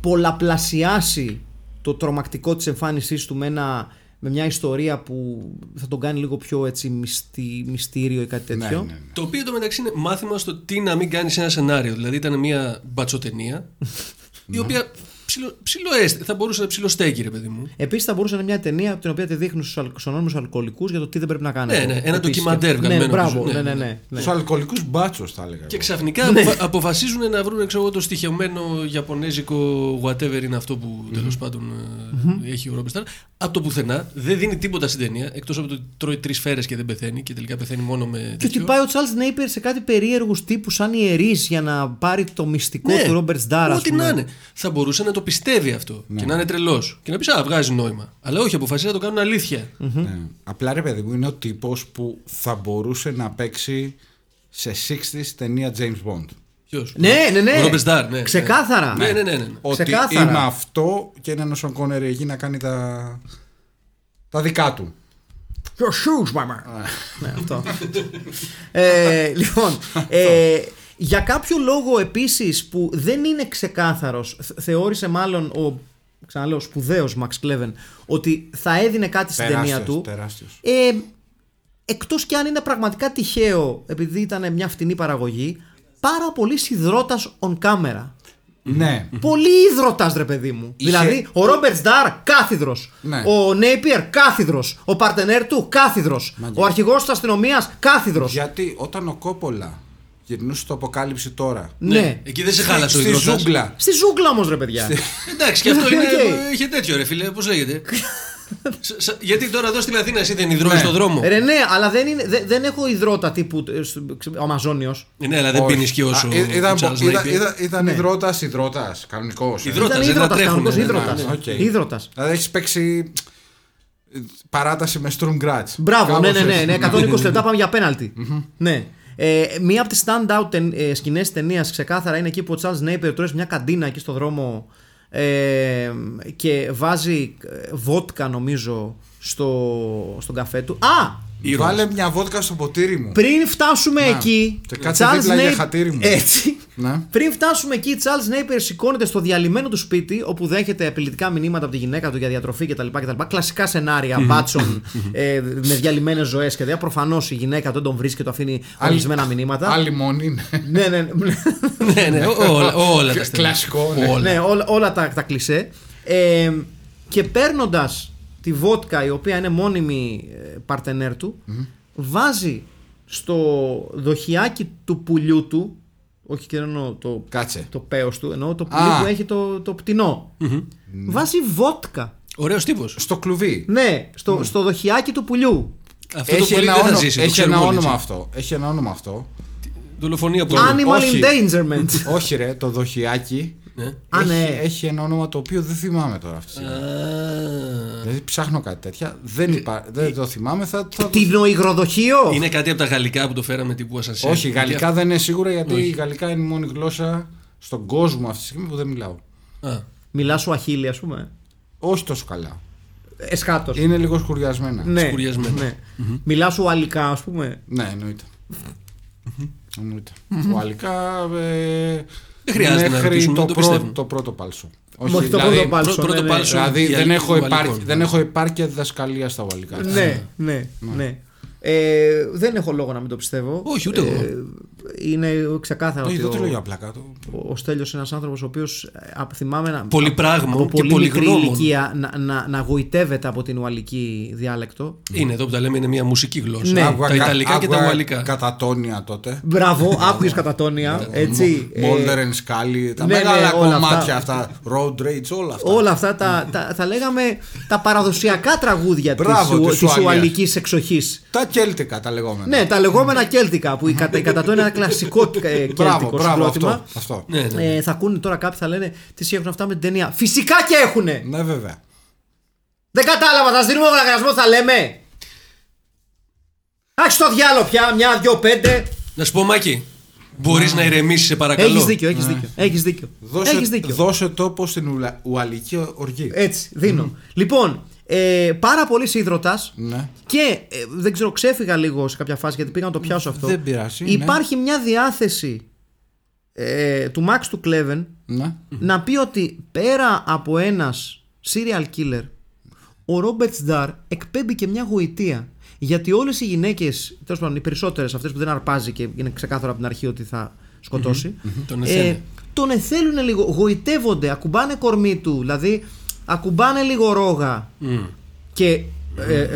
πολλαπλασιάσει το τρομακτικό της εμφάνισής του με, ένα, με μια ιστορία που θα τον κάνει λίγο πιο έτσι μυστι, μυστήριο ή κάτι Ναι, τέτοιο. ναι, ναι. Το οποίο το μεταξύ είναι μάθημα στο τι να μην κάνει ένα σενάριο. Δηλαδή ήταν μια μπατσοτενία η οποία ψιλο, ψιλοέστη, θα μπορούσε να ψιλοστέκει, ρε παιδί μου. Επίσης, θα μπορούσε να είναι μια ταινία την οποία τη δείχνουν στους ανώνυμους αλκοολικούς για το τι δεν πρέπει να κάνετε. Ναι, ναι, ένα Επίσης. ντοκιμαντέρ Ναι, βγαλμένο μπράβο, πίσω. ναι, Ναι, ναι, ναι. ναι. ναι. Τους αλκοολικούς μπάτσου, θα έλεγα. Και εγώ. ξαφνικά Ναι. αποφα- αποφασίζουν να βρουν ξέρω, εγώ, το στοιχειωμένο ιαπωνέζικο whatever είναι αυτό που τέλος πάντων ε, έχει ο Ρόμπερ Από το πουθενά δεν δίνει τίποτα στην ταινία εκτός από το ότι τρώει τρεις σφαίρες και δεν πεθαίνει και τελικά πεθαίνει μόνο με. Και ότι τέτοιο. πάει ο Τσάρλ Νέιπερ σε κάτι περίεργους τύπους σαν ιερείς για να πάρει το μυστικό του Ρόμπερτ Ντάρα. Ναι, Ό,τι να είναι. Θα μπορούσε να το πιστεύει αυτό Ναι. και να είναι τρελός. Και να πεις Α, βγάζει νόημα. Αλλά όχι, αποφασίζει να το κάνουν αλήθεια. Ναι. Απλά ρε παιδί μου είναι ο τύπος που θα μπορούσε να παίξει σε 60s ταινία James Bond. Ποιος; Ναι, ναι, ναι. Ο Ρόμπερτ Ντάρ, ναι. Ξεκάθαρα. Ναι, ναι, ναι. ναι. Ότι Ξεκάθαρα. είμαι αυτό και είναι ένας Κόνερ εκεί να κάνει τα, τα δικά του. Your shoes, mama. ναι, αυτό. ε, λοιπόν, ε, για κάποιο λόγο επίσης που δεν είναι ξεκάθαρος, θ- θεώρησε μάλλον ο ξαναλέω σπουδαίος Μαξ Κλέβεν ότι θα έδινε κάτι στην ταινία Τεράστιος, του. τεράστιος. Ε, εκτός και αν είναι πραγματικά τυχαίο επειδή ήταν μια φτηνή παραγωγή πάρα πολύ υδρότας on camera. Ναι. Πολύ υδροτάς ρε παιδί μου. Είχε- Δηλαδή ο Ρόμπερτ Ντάρ κάθιδρος. Ναι. Ο Νέιπιερ κάθιδρος. Ο παρτενέρ του κάθιδρος. Μάγια. Ο αρχηγός της αστυνομίας κάθιδρος. Γιατί όταν ο Κόπολα γυρνούσε στο αποκάλυψη τώρα. Ναι. Εκεί δεν σε χάλασε ο Στη υδρότας. ζούγκλα. Στη ζούγκλα όμως ρε παιδιά. Εντάξει, και αυτό είναι. Οκ. Είχε τέτοιο ρε φίλε, πώς λέγεται; Σ- σ- Γιατί τώρα εδώ στην Αθήνα εσύ δεν υδρώνεις Ναι. στον δρόμο. Ρε ναι, αλλά δεν, είναι, δεν, δεν έχω υδρότα τύπου ε, στο- ξε- ο Αμαζόνιος. Ναι, αλλά δεν Όχι. πίνεις και όσο. Α, ε, Ήταν, ο Charles ήταν, Napier. ήταν, ήταν υδρότας, υδρότας, κανονικός. ε. Υδρότας, Ήταν δεν υδρότας, τρέχουνε, κανονικός ναι, υδρότας. ναι, οκ. Υδρότας. Δηλαδή έχεις παίξει ε, παράταση με Strum Gratz. Μπράβο, ναι, Κάπως ναι, ναι, έτσι. ναι, 120 λεπτά πάμε για πέναλτι. ναι. Ε, μία από τις stand-out τεν, ε, σκηνές ταινίας ξεκάθαρα είναι εκεί που ο Charles Napier τρώει σε μια καντίνα εκεί στο δρόμο ε, και βάζει ε, βότκα νομίζω στο, στον καφέ του. Α! Ήρωας. Βάλε μια βότκα στο ποτήρι μου. Πριν φτάσουμε εκεί. και κάτσε Charles δίπλα για Napier- χατήρι μου. Έτσι. Ναι. Πριν φτάσουμε εκεί, Charles Napier σηκώνεται στο διαλυμένο του σπίτι, όπου δέχεται απειλητικά μηνύματα από τη γυναίκα του για διατροφή κτλ. κτλ. Κλασικά σενάρια μπάτσων ε, με διαλυμένες ζωές και τέτοια. Προφανώς η γυναίκα του δεν τον βρίσκει και του αφήνει ορισμένα μηνύματα. Άλλη μόνη είναι. ναι, ναι, ναι. Ναι, ναι, ό- όλα, όλα τα στέλνει. Κλασικό, ναι. Όλα. ναι, όλα, όλα τα, τα κλισέ. Ε, και παίρνοντας τη βότκα η οποία είναι μόνιμη ε, παρτενέρ του, βάζει στο δοχιάκι του πουλιού του, όχι και εννοώ το, Κάτσε. το πέος του, εννοώ το πουλί Α. που έχει το, το πτηνό. Βάζει βότκα. Ωραίος τύπος. Στο κλουβί. Ναι, στο, στο δοχιάκι του πουλιού. Αυτό το Έχει πολύ ένα, δεν θα όνομα, ζήσει. το έχει ξέρουμε ένα όλοι, όνομα έτσι. αυτό. Έχει ένα όνομα αυτό. Δολοφονία που. Animal όχι. endangerment. Όχι ρε, το δοχιάκι Ναι. Α, έχει, ναι. έχει ένα όνομα το οποίο δεν θυμάμαι τώρα αυτή τη στιγμή. Α, Δηλαδή ψάχνω κάτι τέτοια. Δεν, υπά... δεν το θυμάμαι. Θα, θα το... Τινο υγροδοχείο; Είναι κάτι από τα γαλλικά που το φέραμε τύπου ασανσέρ. Όχι, γαλλικά δεν είναι σίγουρα γιατί Όχι. η γαλλικά είναι η μόνη γλώσσα στον κόσμο αυτή τη στιγμή που δεν μιλάω. Α, Μιλάς σου αχίλη, ας πούμε; Όχι τόσο καλά. Εσχάτω. Είναι λίγο σκουριασμένα. Ναι, σκουριασμένο. ναι. Μιλάς σου αλικά, ας πούμε; Ναι, εννοείται. εννοείται. Ουαλικά. Ε, Δεν χρειάζεται να μέχρι ρωτήσουμε, το, το πρώτο, πιστεύουν. το πρώτο πάλσο. Όχι, το δηλαδή, πρώτο πάλσο. Πρω- πρώτο ναι, ναι. πάλσο. Δηλαδή Η δεν αλήθεια έχω, του υπάρκει, Βαλικών. δεν έχω υπάρκεια διδασκαλία στα ουαλικά. Ναι, ναι, ναι. Ε, δεν έχω λόγο να μην το πιστεύω. Όχι, ούτε εγώ. Ε, είναι ξεκάθαρο Όχι, ότι δεν το ο- λέω για πλάκα. Το... ο, ο Στέλιος είναι ένας άνθρωπος ο οποίος ε, α, θυμάμαι να, Πολυπράγμο από και πολύ μικρή πολυγνώμων. ηλικία να, να, να γοητεύεται από την ουαλική διάλεκτο. Είναι εδώ που τα λέμε είναι μια μουσική γλώσσα. Ναι. Τα Ιταλικά και τα Ουαλικά. Κατατόνια τότε. Μπράβο, άκουγες κατατόνια, έτσι. ε, Molder and Scully. Τα ναι, ναι, μεγάλα όλα κομμάτια αυτά. αυτά. Road Rage, όλα αυτά. όλα αυτά τα, τα, θα λέγαμε τα παραδοσιακά τραγούδια Μπράβο, της, της της Ουαλίας. ουαλικής εξοχής. Τα κέλτικα τα λεγόμενα. Ναι, τα λεγόμενα κέλτικα που η, κατα, η κατατόνια είναι ένα κλασικό ε, κέλτικο Μπράβο, μπράβο, συγκρότημα. αυτό. αυτό. Ναι, ναι. Ε, θα ακούνε τώρα κάποιοι θα λένε τι σχέση έχουν αυτά με την ταινία. Φυσικά και έχουνε! Ναι, βέβαια. Δεν κατάλαβα, θα στείλουμε λογαριασμό, θα λέμε. Άχι το διάλο πια, μια, δυο, πέντε. Να σου πω, Μάκη, μπορείς να ηρεμήσεις, σε παρακαλώ. Έχεις δίκιο, έχεις δίκιο. Έχεις δίκιο. Δώσε, Έχεις δίκιο. δώσε τόπο στην ουλα- ουαλική οργή. Έτσι, δίνω. Λοιπόν, ε, πάρα πολύ ίδρωτα. Ναι. Και ε, δεν ξέρω, ξέφυγα λίγο σε κάποια φάση γιατί πήγα να το πιάσω αυτό. Δεν πειράζει, ναι. Υπάρχει μια διάθεση ε, του Max του Κλέβεν Ναι. να πει ότι πέρα από ένας serial killer ο Ρόμπερτ Ντάρ εκπέμπει και μια γοητεία γιατί όλες οι γυναίκες τέλος πάντων οι περισσότερες αυτές που δεν αρπάζει και είναι ξεκάθαρο από την αρχή ότι θα σκοτωσει Τον ε, εθέλει. τον εθέλουν λίγο γοητεύονται, ακουμπάνε κορμί του δηλαδή ακουμπάνε λίγο ρόγα και ε, ε,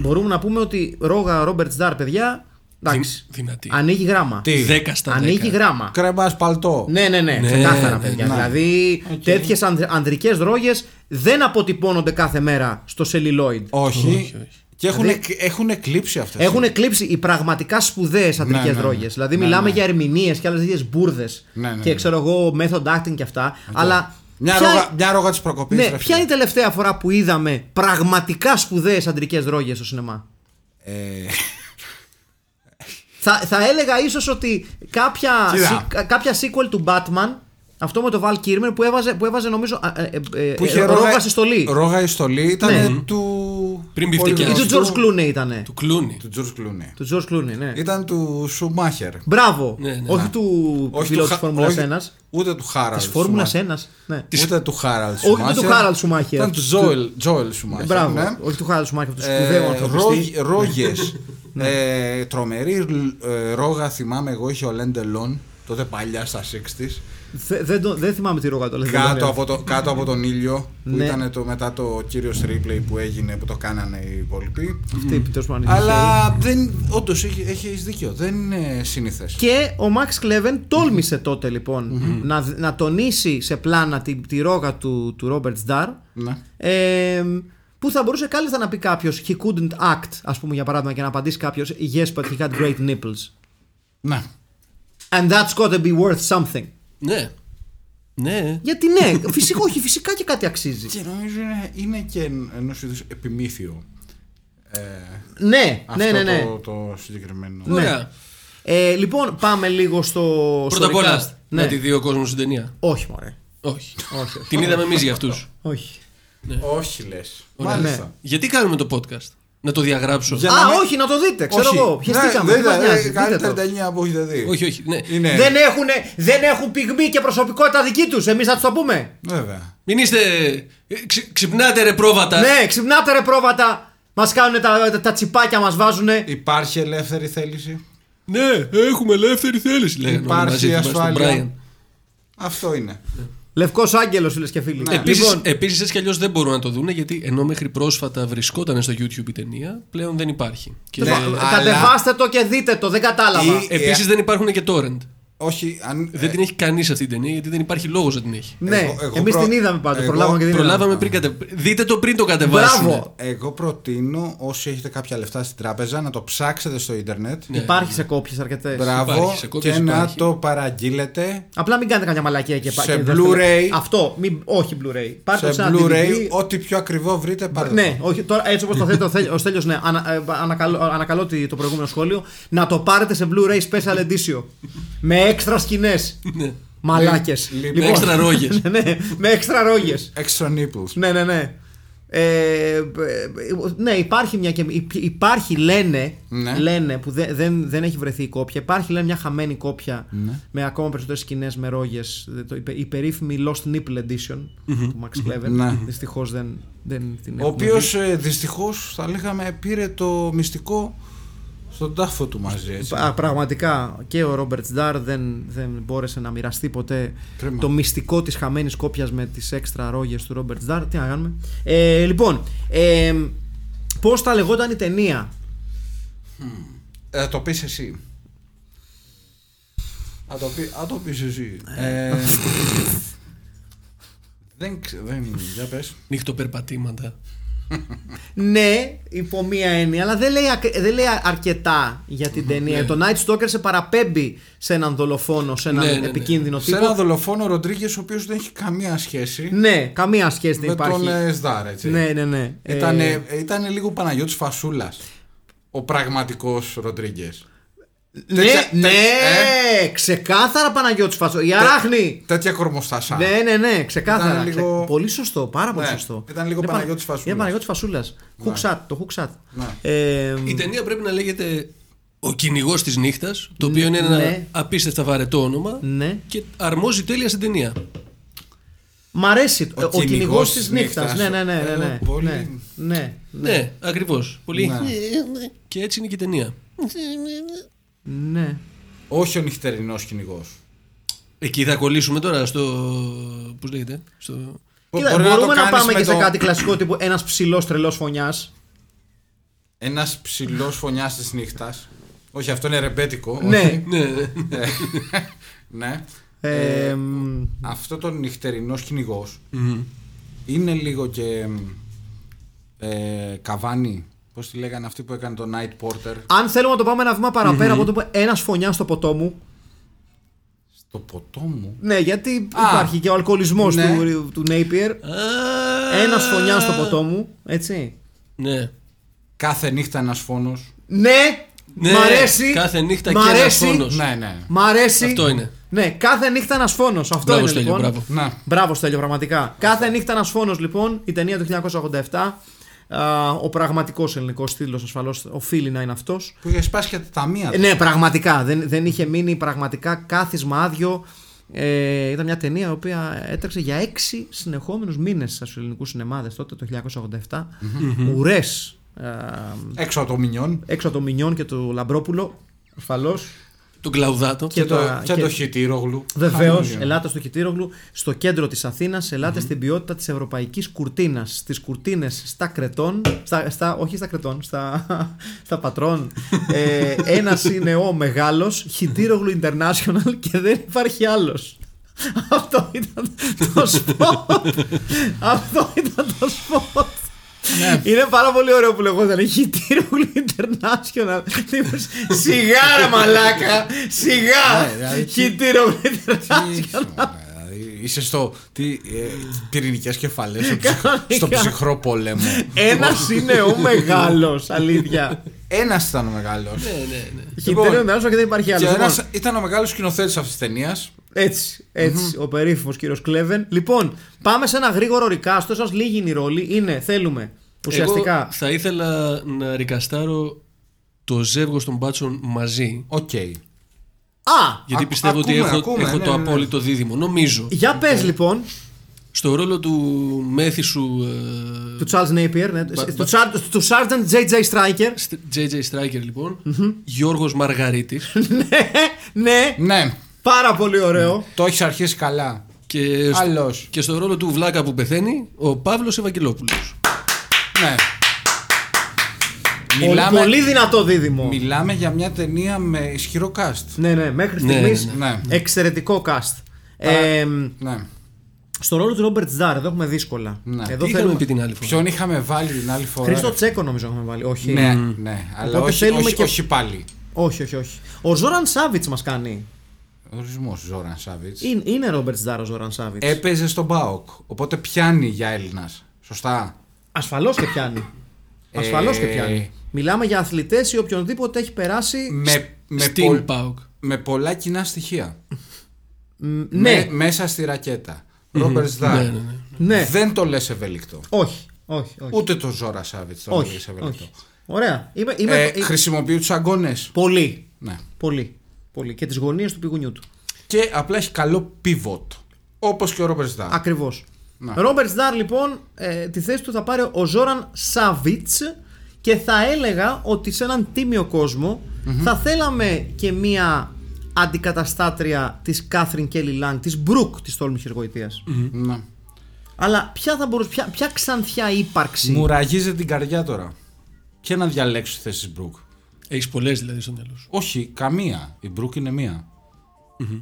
μπορούμε να πούμε ότι ρόγα Ρόμπερτ Ντάρ παιδιά εντάξει, Δυ- δυνατή. ανοίγει γράμμα Τι; 10 στα 10. ανοίγει γράμμα Κρεμά παλτό. ναι, ναι, ναι, Ναι, ξεκάθαρα ναι, παιδιά. ναι. Δηλαδή Οκ. τέτοιες ανδρικές ρόγες δεν αποτυπώνονται κάθε μέρα στο celluloid. Όχι. όχι. Και έχουν, Δηλαδή- έχουν εκλείψει αυτές. Έχουν εκλείψει οι πραγματικά σπουδαίες αντρικές Ναι, ναι, ναι. ρόγες. Δηλαδή Ναι, μιλάμε ναι. για ερμηνείες και άλλες τέτοιες μπούρδες. Ναι, ναι, και ναι. ξέρω εγώ, method acting και αυτά. Αλλά. Μια, ποια- ρόγα, μια ρόγα της προκοπής. ναι, ποια είναι η τελευταία φορά που είδαμε πραγματικά σπουδαίες αντρικές ρόγες στο σινεμά; Ε, Θα, θα έλεγα ίσως ότι κάποια, Κοίτα. σι- κάποια sequel του Batman, αυτό με το Val Kilmer που έβαζε, που έβαζε νομίζω ε, ε, ε, που ε, είχε ρόγα στη στολή. Ρόγα η στολή ήταν Ναι. του. Πριν πολύ μπιφτεκιάς. Ή του γνωστού- George Clooney ήτανε. Του κλούνι. Του George Clooney. Του George Clooney, ναι. Ήταν του Σουμάχερ. Μπράβο. Ναι, ναι. Όχι του πιλότου τη Χα- Φόρμουλας όχι- 1. Ούτε του Χάραλ. Της Φόρμουλας 1. Ναι. Ούτε του Χάραλ Όχι του Harald Schumacher. Ήταν του Τζόελ, Τζόελ Σουμάχερ. Μπράβο. ναι. Όχι του Χάραλ Σουμάχερ, του σπουδαίου ανθρωπιστή. Ρόγες. Ναι. ε, τρομερή ε, ρόγα θυμάμαι εγώ είχε ο Λέντελον τότε παλιά στα 60s. Δε- Δεν, το- δεν θυμάμαι τι ρόγα το λέει. Κάτω από, το, κάτω από τον ήλιο που Ναι. ήταν το, μετά το κύριος replay που έγινε που το κάνανε οι υπόλοιποι. Αυτή τέλος πάντων, Αλλά δεν, όντως έχει, έχεις δίκιο, δεν είναι σύνηθες. Και ο Max Κλέβεν τόλμησε τότε λοιπόν να, να τονίσει σε πλάνα τη, τη ρόγα του, του Robert Starr Ναι. ε, που θα μπορούσε κάλλιστα να πει κάποιος he couldn't act, ας πούμε για παράδειγμα, και να απαντήσει κάποιος yes, but he had great nipples. Ναι. And that's got to be worth something. Ναι. Ναι. Γιατί ναι, φυσικά, όχι, φυσικά και κάτι αξίζει. Και νομίζω είναι, είναι και ενός είδους επιμήθειο. Ε, Ναι, αυτό ναι, ναι, ναι. Το, το συγκεκριμένο. Ωραία. Ε, λοιπόν, πάμε λίγο στο. Πρώτα απ' στο όλα, recast. Ναι. να τη δει ο κόσμος στην ταινία. Όχι, μωρέ. Όχι. Όχι, όχι. Την είδαμε εμείς για αυτούς. όχι. Όχι λες. Ωραία. Μάλιστα. Γιατί κάνουμε το podcast; Να το διαγράψω. Για- Α, να μην- όχι, να το δείτε, ξέρω Όχι. εγώ. Πιεστήκαμε. Ναι, τι μας δεν νοιάζει, είναι δείτε καλύτερη το. ταινία που έχετε δει. Όχι, όχι. Ναι. Είναι. Δεν έχουν, δεν έχουν πυγμή και προσωπικότητα δική τους. Εμείς θα τους το πούμε. Βέβαια. Μην είστε. ε, ξυ- Ξυπνάτε ρε πρόβατα. Ναι, ξυπνάτε ρε πρόβατα. Μας κάνουν τα, τα, τα τσιπάκια, μας βάζουν. Υπάρχει ελεύθερη θέληση; Ναι, έχουμε ελεύθερη θέληση. Λέγανε όλοι Υπάρχει μαζί στον ασφάλεια. Brian. Αυτό είναι. Λευκός άγγελος, φίλες και φίλοι. Επίσης, Λοιπόν, επίσης έτσι κι αλλιώς δεν μπορούν να το δούνε γιατί ενώ μέχρι πρόσφατα βρισκόταν στο YouTube η ταινία, πλέον δεν υπάρχει. Και Ναι, ε, αλλά- κατεβάστε το και δείτε το, δεν κατάλαβα. Ή- επίσης δεν υπάρχουν και torrent. Όχι, αν. Δεν την έχει κανείς αυτή την ταινία γιατί δεν υπάρχει λόγος να την έχει. Ναι, Εγώ- εγώ εμείς προ- την είδαμε πάντω. εγώ Προλάβαμε και την είδαμε. Προλάβαμε πριν κατε... Δείτε το πριν το κατεβάσουν. Μπράβο. Εγώ προτείνω όσοι έχετε κάποια λεφτά στην τράπεζα να το ψάξετε στο ίντερνετ. Ναι. Υπάρχει σε κόπιες αρκετές. Μπράβο. Υπάρχει, σε και κόπιες να υπάρχει. το παραγγείλετε Απλά μην κάνετε καμιά μαλακία και Σε και δεν Blu-ray. θέλετε- Αυτό, μην, όχι Blu-ray. Πάρτε το σε ένα Blu-ray. DVD. Ό,τι πιο ακριβό βρείτε πάρτε. Ναι, το. όχι, τώρα έτσι όπως το θέτει ο Θέλ- ο Στέλιος, ναι, ανα, ε, ανακαλώ, ανακαλώ τη- το προηγούμενο σχόλιο, να το πάρετε σε Blu-ray Special Edition. με έξτρα σκηνές. Ναι. Μαλάκες. Λοιπόν. Με έξτρα ρόγες. ναι, με έξτρα ρόγες. Extra nipples. Ναι, ναι, ναι. Ε, ε, ναι, υπάρχει μια και. υπ- Υπάρχει, λένε, Ναι. λένε που δεν, δεν, δεν έχει βρεθεί η κόπια. Υπάρχει, λένε, μια χαμένη κόπια Ναι. με ακόμα περισσότερες σκηνές με ρόγες. Η περίφημη Lost Nipple Edition του Max Clever. Ναι. Δυστυχώς δεν, δεν την Ο έχουμε οποίος δει. δυστυχώς θα λέγαμε πήρε το μυστικό Στον τάφο του μαζί, έτσι. Α, πραγματικά και ο Ρόμπερτ Ντάρ δεν, δεν μπόρεσε να μοιραστεί ποτέ Κρίμα. το μυστικό της χαμένης κόπιας με τις έξτρα ρόγες του Ρόμπερτ Ντάρ. Τι να κάνουμε. Ε, λοιπόν, ε, πώς θα λεγόταν η ταινία; Ε, θα το πεις εσύ. Θα το, πει, θα το πεις εσύ. Ε, δεν ξέρω, δεν για πες. Νύχτοπερπατήματα. Ναι, υπό μία έννοια, αλλά δεν λέει, ακ- δεν λέει αρκετά για την ταινία. Το Night Stalker σε παραπέμπει σε έναν δολοφόνο, σε έναν Ναι, ναι, ναι. επικίνδυνο Σε τύπο. ένα δολοφόνο Ροντρίγκες, ο οποίος δεν έχει καμία σχέση Ναι, καμία σχέση δεν με υπάρχει. τον ε, Σδάρ, έτσι. Ναι, ναι, ναι. Ήταν, Ε, ήταν λίγο Παναγιώτης Φασούλας Ο πραγματικός Ροντρίγκες. Ναι, τέτοια- ναι, τε- ξεκάθαρα Παναγιώτης Φασό. Η Αράχνη. Τέτοια κορμοστασά. Ναι, ναι, ναι, ξεκάθαρα. Ήταν λίγο- Ξε- Πολύ σωστό, πάρα πολύ Ναι, σωστό. ήταν λίγο Είναι Παναγιώτης Πα- Φασούλας. Είναι Παναγιώτης Φασούλας. Hook shot, το hook shot. Ναι. Ε, Η ταινία πρέπει να λέγεται Ο κυνηγός της νύχτας, το οποίο είναι ένα ναι. απίστευτα βαρετό όνομα ναι. και αρμόζει τέλεια στην ταινία. Μ' αρέσει. Ο, ο κυνηγός κυνηγός της της νύχτας. νύχτας. Ναι, ναι, ναι. ναι, Ε, ναι, πολύ- ναι, ναι, ναι. Ναι, ακριβώς. Πολύ. Ναι. Και έτσι είναι και η ταινία. Ναι. Όχι ο νυχτερινός κυνηγός. Εκεί θα κολλήσουμε τώρα στο. Πώς λέγεται. Στο... Κοίτα, μπορούμε να, πάμε και σε κάτι κλασικό τύπου ένας ψηλός τρελός φωνιάς. Ένας ψηλός φωνιάς της νύχτας. Όχι, αυτό είναι ρεμπέτικο. Ναι. όχι. ναι, ναι. ναι. Ε, Ε, μ, αυτό το νυχτερινός κυνηγός είναι λίγο και ε, καβάνι. Πώς τη λέγανε αυτή που έκανε το Night Porter; Αν θέλουμε να το πάμε ένα βήμα παραπέρα από το που ένας φωνιάς στο ποτό μου. στο ποτό μου; Ναι, γιατί Α, υπάρχει και ο αλκοολισμός ναι. του, του Napier. Α, Ένας φωνιάς στο ποτό μου, έτσι. Ναι. Κάθε νύχτα ένας φόνος. Ναι, Ναι, μ' αρέσει. κάθε νύχτα μ' και ένας αρέσει, φόνος. Ναι, ναι. Μ' αρέσει. Αυτό είναι. Ναι, κάθε νύχτα ένας φόνος. Αυτό Μπράβο, είναι Στέλιο, λοιπόν. μπράβο. Να. Μπράβο, Στέλιο, πραγματικά. Κάθε νύχτα ένας φόνος, λοιπόν, η ταινία του 1987. Α, ο πραγματικός ελληνικός τίτλο ασφαλώς οφείλει να είναι αυτός. Που είχε σπάσει και τα ταμεία. του. Ναι, πραγματικά. Δεν, δεν είχε μείνει πραγματικά κάθισμα άδειο. Ε, ήταν μια ταινία η οποία έτρεξε για έξι συνεχόμενους μήνες στους ελληνικούς σινεμάδες τότε το 1987. Ουρές. Έξω από το μηνιόν. έξω από το Μινιόν και το Λαμπρόπουλο. Ασφαλώς. Τον Κλαουδάτο. Και Και, το, τα- και και- το χιτήρογλου. Βεβαίως, Χαμόγελο. ελάτε στο Χιτήρογλου, στο κέντρο της Αθήνας, ελάτε στην ποιότητα της ευρωπαϊκής κουρτίνας. Στις κουρτίνες στα κρετών, στα, στα, όχι στα κρετών, στα, στα πατρών. ε, Ένας είναι ο μεγάλος, Χιτήρογλου International και δεν υπάρχει άλλος. Αυτό ήταν το σποτ. Αυτό ήταν το σποτ. Είναι πάρα πολύ ωραίο που λεγόταν Χιτήρογλου International. Τύπος, Σιγά ρε μαλάκα! Σιγά! Ναι, δηλαδή, τι- Χιτήρογλου Τι International. είσαι, δηλαδή, Είσαι στο. Τι, ε, πυρηνικές κεφαλές. στο, ψυ- Κανονικά. στο ψυχρό πόλεμο. Ένας είναι ο μεγάλος, αλήθεια. Ένας ήταν ο μεγάλος. Ναι, ναι, ναι. Χιτήρογλου International και δεν υπάρχει Και άλλος. Λοιπόν, ένας ήταν ο μεγάλος σκηνοθέτης αυτής της ταινίας. Έτσι, έτσι, ο περίφημος κύριος Κλέβεν. Λοιπόν, πάμε σε ένα γρήγορο recast. Σα λίγοι είναι οι ρόλοι. Είναι, θέλουμε ουσιαστικά. Εγώ θα ήθελα να ρικαστάρω το ζεύγος των μπάτσων μαζί. Οκ. Α! Γιατί Ακού- πιστεύω ότι ακούμε, έχω, ακούμε, έχω ναι, το ναι, ναι. απόλυτο δίδυμο. Νομίζω. Για πες λοιπόν, Στο ρόλο του μέθησου ε, του Charles Napier, ναι, Μπα- του, μπα- Char- του Sergeant J.J. Striker. Στ- JJ Striker λοιπόν, Γιώργος Μαργαρίτης ναι, ναι, Ναι, πάρα πολύ ωραίο. το έχεις αρχίσει καλά. και, στο- Άλλος. και στο ρόλο του Βλάκα που πεθαίνει ο Παύλος Ευαγγελόπουλος. Ναι. Πολύ, Μιλάμε, πολύ δυνατό δίδυμο. μιλάμε για μια ταινία με ισχυρό cast. Ναι, ναι, μέχρι Ναι, στιγμή ναι, ναι. εξαιρετικό cast. Ε, Ναι. στο ρόλο του Robert Z'Dar, εδώ έχουμε δύσκολα. Ναι. Εδώ Τι είχαμε θέλουμε. πει την άλλη φορά; Ποιον είχαμε βάλει την άλλη φορά; Χρήστο Τσέκο νομίζω έχουμε βάλει. Όχι. Ναι, ναι, αλλά Οπότε όχι, θέλουμε όχι, και- όχι πάλι. όχι, όχι, όχι. Ο Ζόραν Σάβιτς μας κάνει. Ορισμός Ζόραν Σάβιτς. Είναι, είναι Robert Z'Dar ο Ζόραν Σάβιτς. Έπαιζε στον ΠΑΟΚ. Οπότε πιάνει για Έλληνας. Σωστά. Ασφαλώς και πιάνει. Ασφαλώς και Ε, πιάνει. Μιλάμε για αθλητές ή οποιονδήποτε έχει περάσει. Με, με, Στην πολλ- ΠΑΟΚ. με πολλά κοινά στοιχεία. Μ, Με- ναι, μέσα στη ρακέτα. Ρόμπερτ Σδάρ. Ναι, ναι, ναι. ναι. Δεν το λες ευέλικτο. Όχι, όχι, όχι. Ούτε το Ζόρα Σάβιτς το όχι, λες ευέλικτο. όχι. Ωραία. Είμαι, είμαι, Ε, ε, χρησιμοποιεί του αγκώνε. Πολύ. Ναι. Πολύ. Πολύ. Και τις γωνίες του πηγουνιού του. Και απλά έχει καλό pivot. Όπως και ο Ρόμπερτ Σδάρ. Ακριβώς. Να. Ρόμπερτ Ντάρ, λοιπόν, ε, τη θέση του θα πάρει ο Ζόραν Σάβιτ. Και και θα έλεγα ότι σε έναν τίμιο κόσμο θα θέλαμε και μία αντικαταστάτρια της Κάθριν Κέλλη Λάγκ, της Μπρουκ της τόλμης χειρογοητείας. Ναι. Αλλά ποια θα μπορούσε, ποια, ποια ξανθιά ύπαρξη. Μου ραγίζει την καρδιά τώρα. Ποια να διαλέξω θέση Μπρουκ. Έχεις πολλές δηλαδή στο μυαλό σου. Όχι, καμία. Η Μπρουκ είναι μία.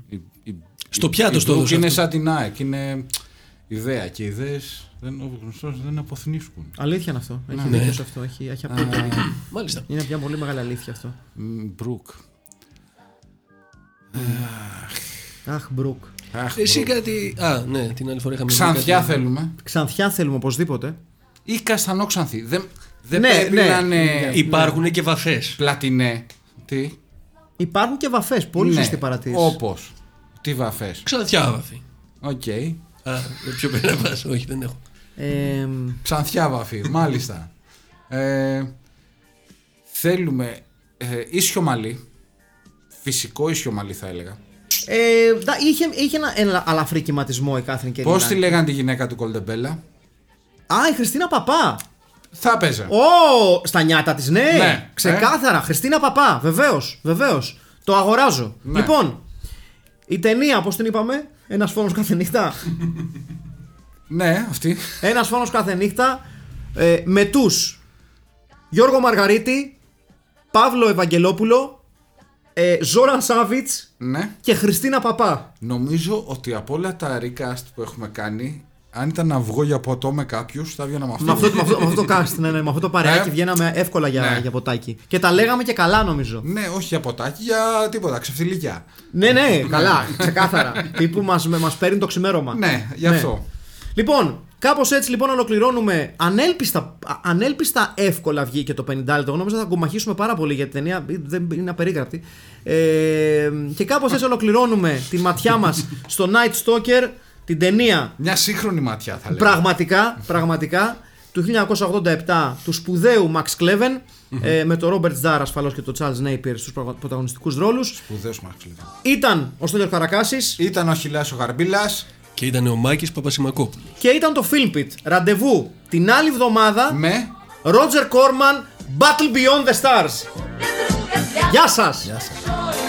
Η- η- Στο η- πιάτο η στο Μπρουκ έδωσε είναι αυτό. σαν την ΑΕΚ. Είναι ιδέα και ιδέες δεν, ο γνωστός δεν αποθνίσκουν. Αλήθεια είναι αυτό. Έχει Ναι. δίκιο σε αυτό. Έχει, έχει απόλυτο δίκιο. Μάλιστα. Είναι μια πολύ μεγάλη αλήθεια αυτό. Μ, Μπρουκ. Αχ, Μπρουκ. Αχ, Εσύ Μπρουκ. κάτι. Α, ναι, την άλλη φορά είχαμε δει Ξανθιά κάτι- θέλουμε. Ξανθιά θέλουμε οπωσδήποτε. Ή καστανόξανθη. Δεν, δεν Ναι, πρέπει ναι. να είναι Υπάρχουν και βαφές. πλατινέ. Τι; Υπάρχουν και βαφές. Πολύ ναι. σωστή παρατήρηση. Όπως. Τι βαφές; Ξανθιά βαφή. Οκ. Α, πιο πέρα πας. Όχι, δεν έχω. Ε, Ξανθιά βαφή. Μάλιστα. Ε, θέλουμε ε, ίσιο μαλλί. Φυσικό ίσιο μαλλί θα έλεγα. ε, δα- είχε, είχε ένα, ένα αλαφρύ κυματισμό η Κάθριν Κέλλη Πώς Λάγκ. τη λέγανε τη γυναίκα του Κολτεμπέλα; Α, η Χριστίνα Παπά. Θα έπαιζε. Ω, στα νιάτα της, ναι. Ναι. Ξεκάθαρα. Χριστίνα Παπά. Βεβαίως. Βεβαίως. Το αγοράζω. Ναι. Λοιπόν, η ταινία, πώς την είπαμε, Ένας φόνος κάθε νύχτα. Ναι, αυτή. Ένας φόνος κάθε νύχτα ε, με τους Γιώργο Μαργαρίτη, Παύλο Ευαγγελόπουλο, ε, Ζόραν Σάβιτς Ναι. και Χριστίνα Παπά. Νομίζω ότι από όλα τα recast που έχουμε κάνει, αν ήταν να βγω για ποτό με κάποιους, θα έβγαινα με αυτό. Με αυτό, με αυτό, με αυτό το cast, ναι, ναι, με αυτό το παρεάκι Ε. βγαίναμε εύκολα για, Ναι. για ποτάκι. Και τα λέγαμε και καλά νομίζω. Ναι, όχι για ποτάκι, για τίποτα, ξεφτιλίκια. Ναι, ναι, καλά, ξεκάθαρα. Τύπου μας, με- μας παίρνει το ξημέρωμα. Ναι, γι' αυτό. Λοιπόν, κάπως έτσι λοιπόν ολοκληρώνουμε. Ανέλπιστα, α- ανέλπιστα εύκολα βγήκε το 50 λεπτό. Εγώ νόμιζα θα κομμαχίσουμε πάρα πολύ γιατί η ταινία δεν είναι απερίγραπτη. Ε, και κάπως έτσι ολοκληρώνουμε τη ματιά μας στο Night Stalker, την ταινία Μια σύγχρονη ματιά θα λέγαμε. πραγματικά, πραγματικά του 1987 του σπουδαίου Max Cleven ε, με τον Robert Starr ασφαλώς και τον Charles Napier στους πραγμα- πρωταγωνιστικούς ρόλους Σπουδαίος Μαξ Λεβίν. ήταν ο Στέλιος Καρακάσης Ήταν ο Χιλάς ο Γαρμπίλας Και ήταν ο Μάκης Παπασημακόπουλου. και ήταν το Film Pit ραντεβού την άλλη εβδομάδα με; Roger Corman Battle Beyond the Stars Γεια σας! Γεια σας.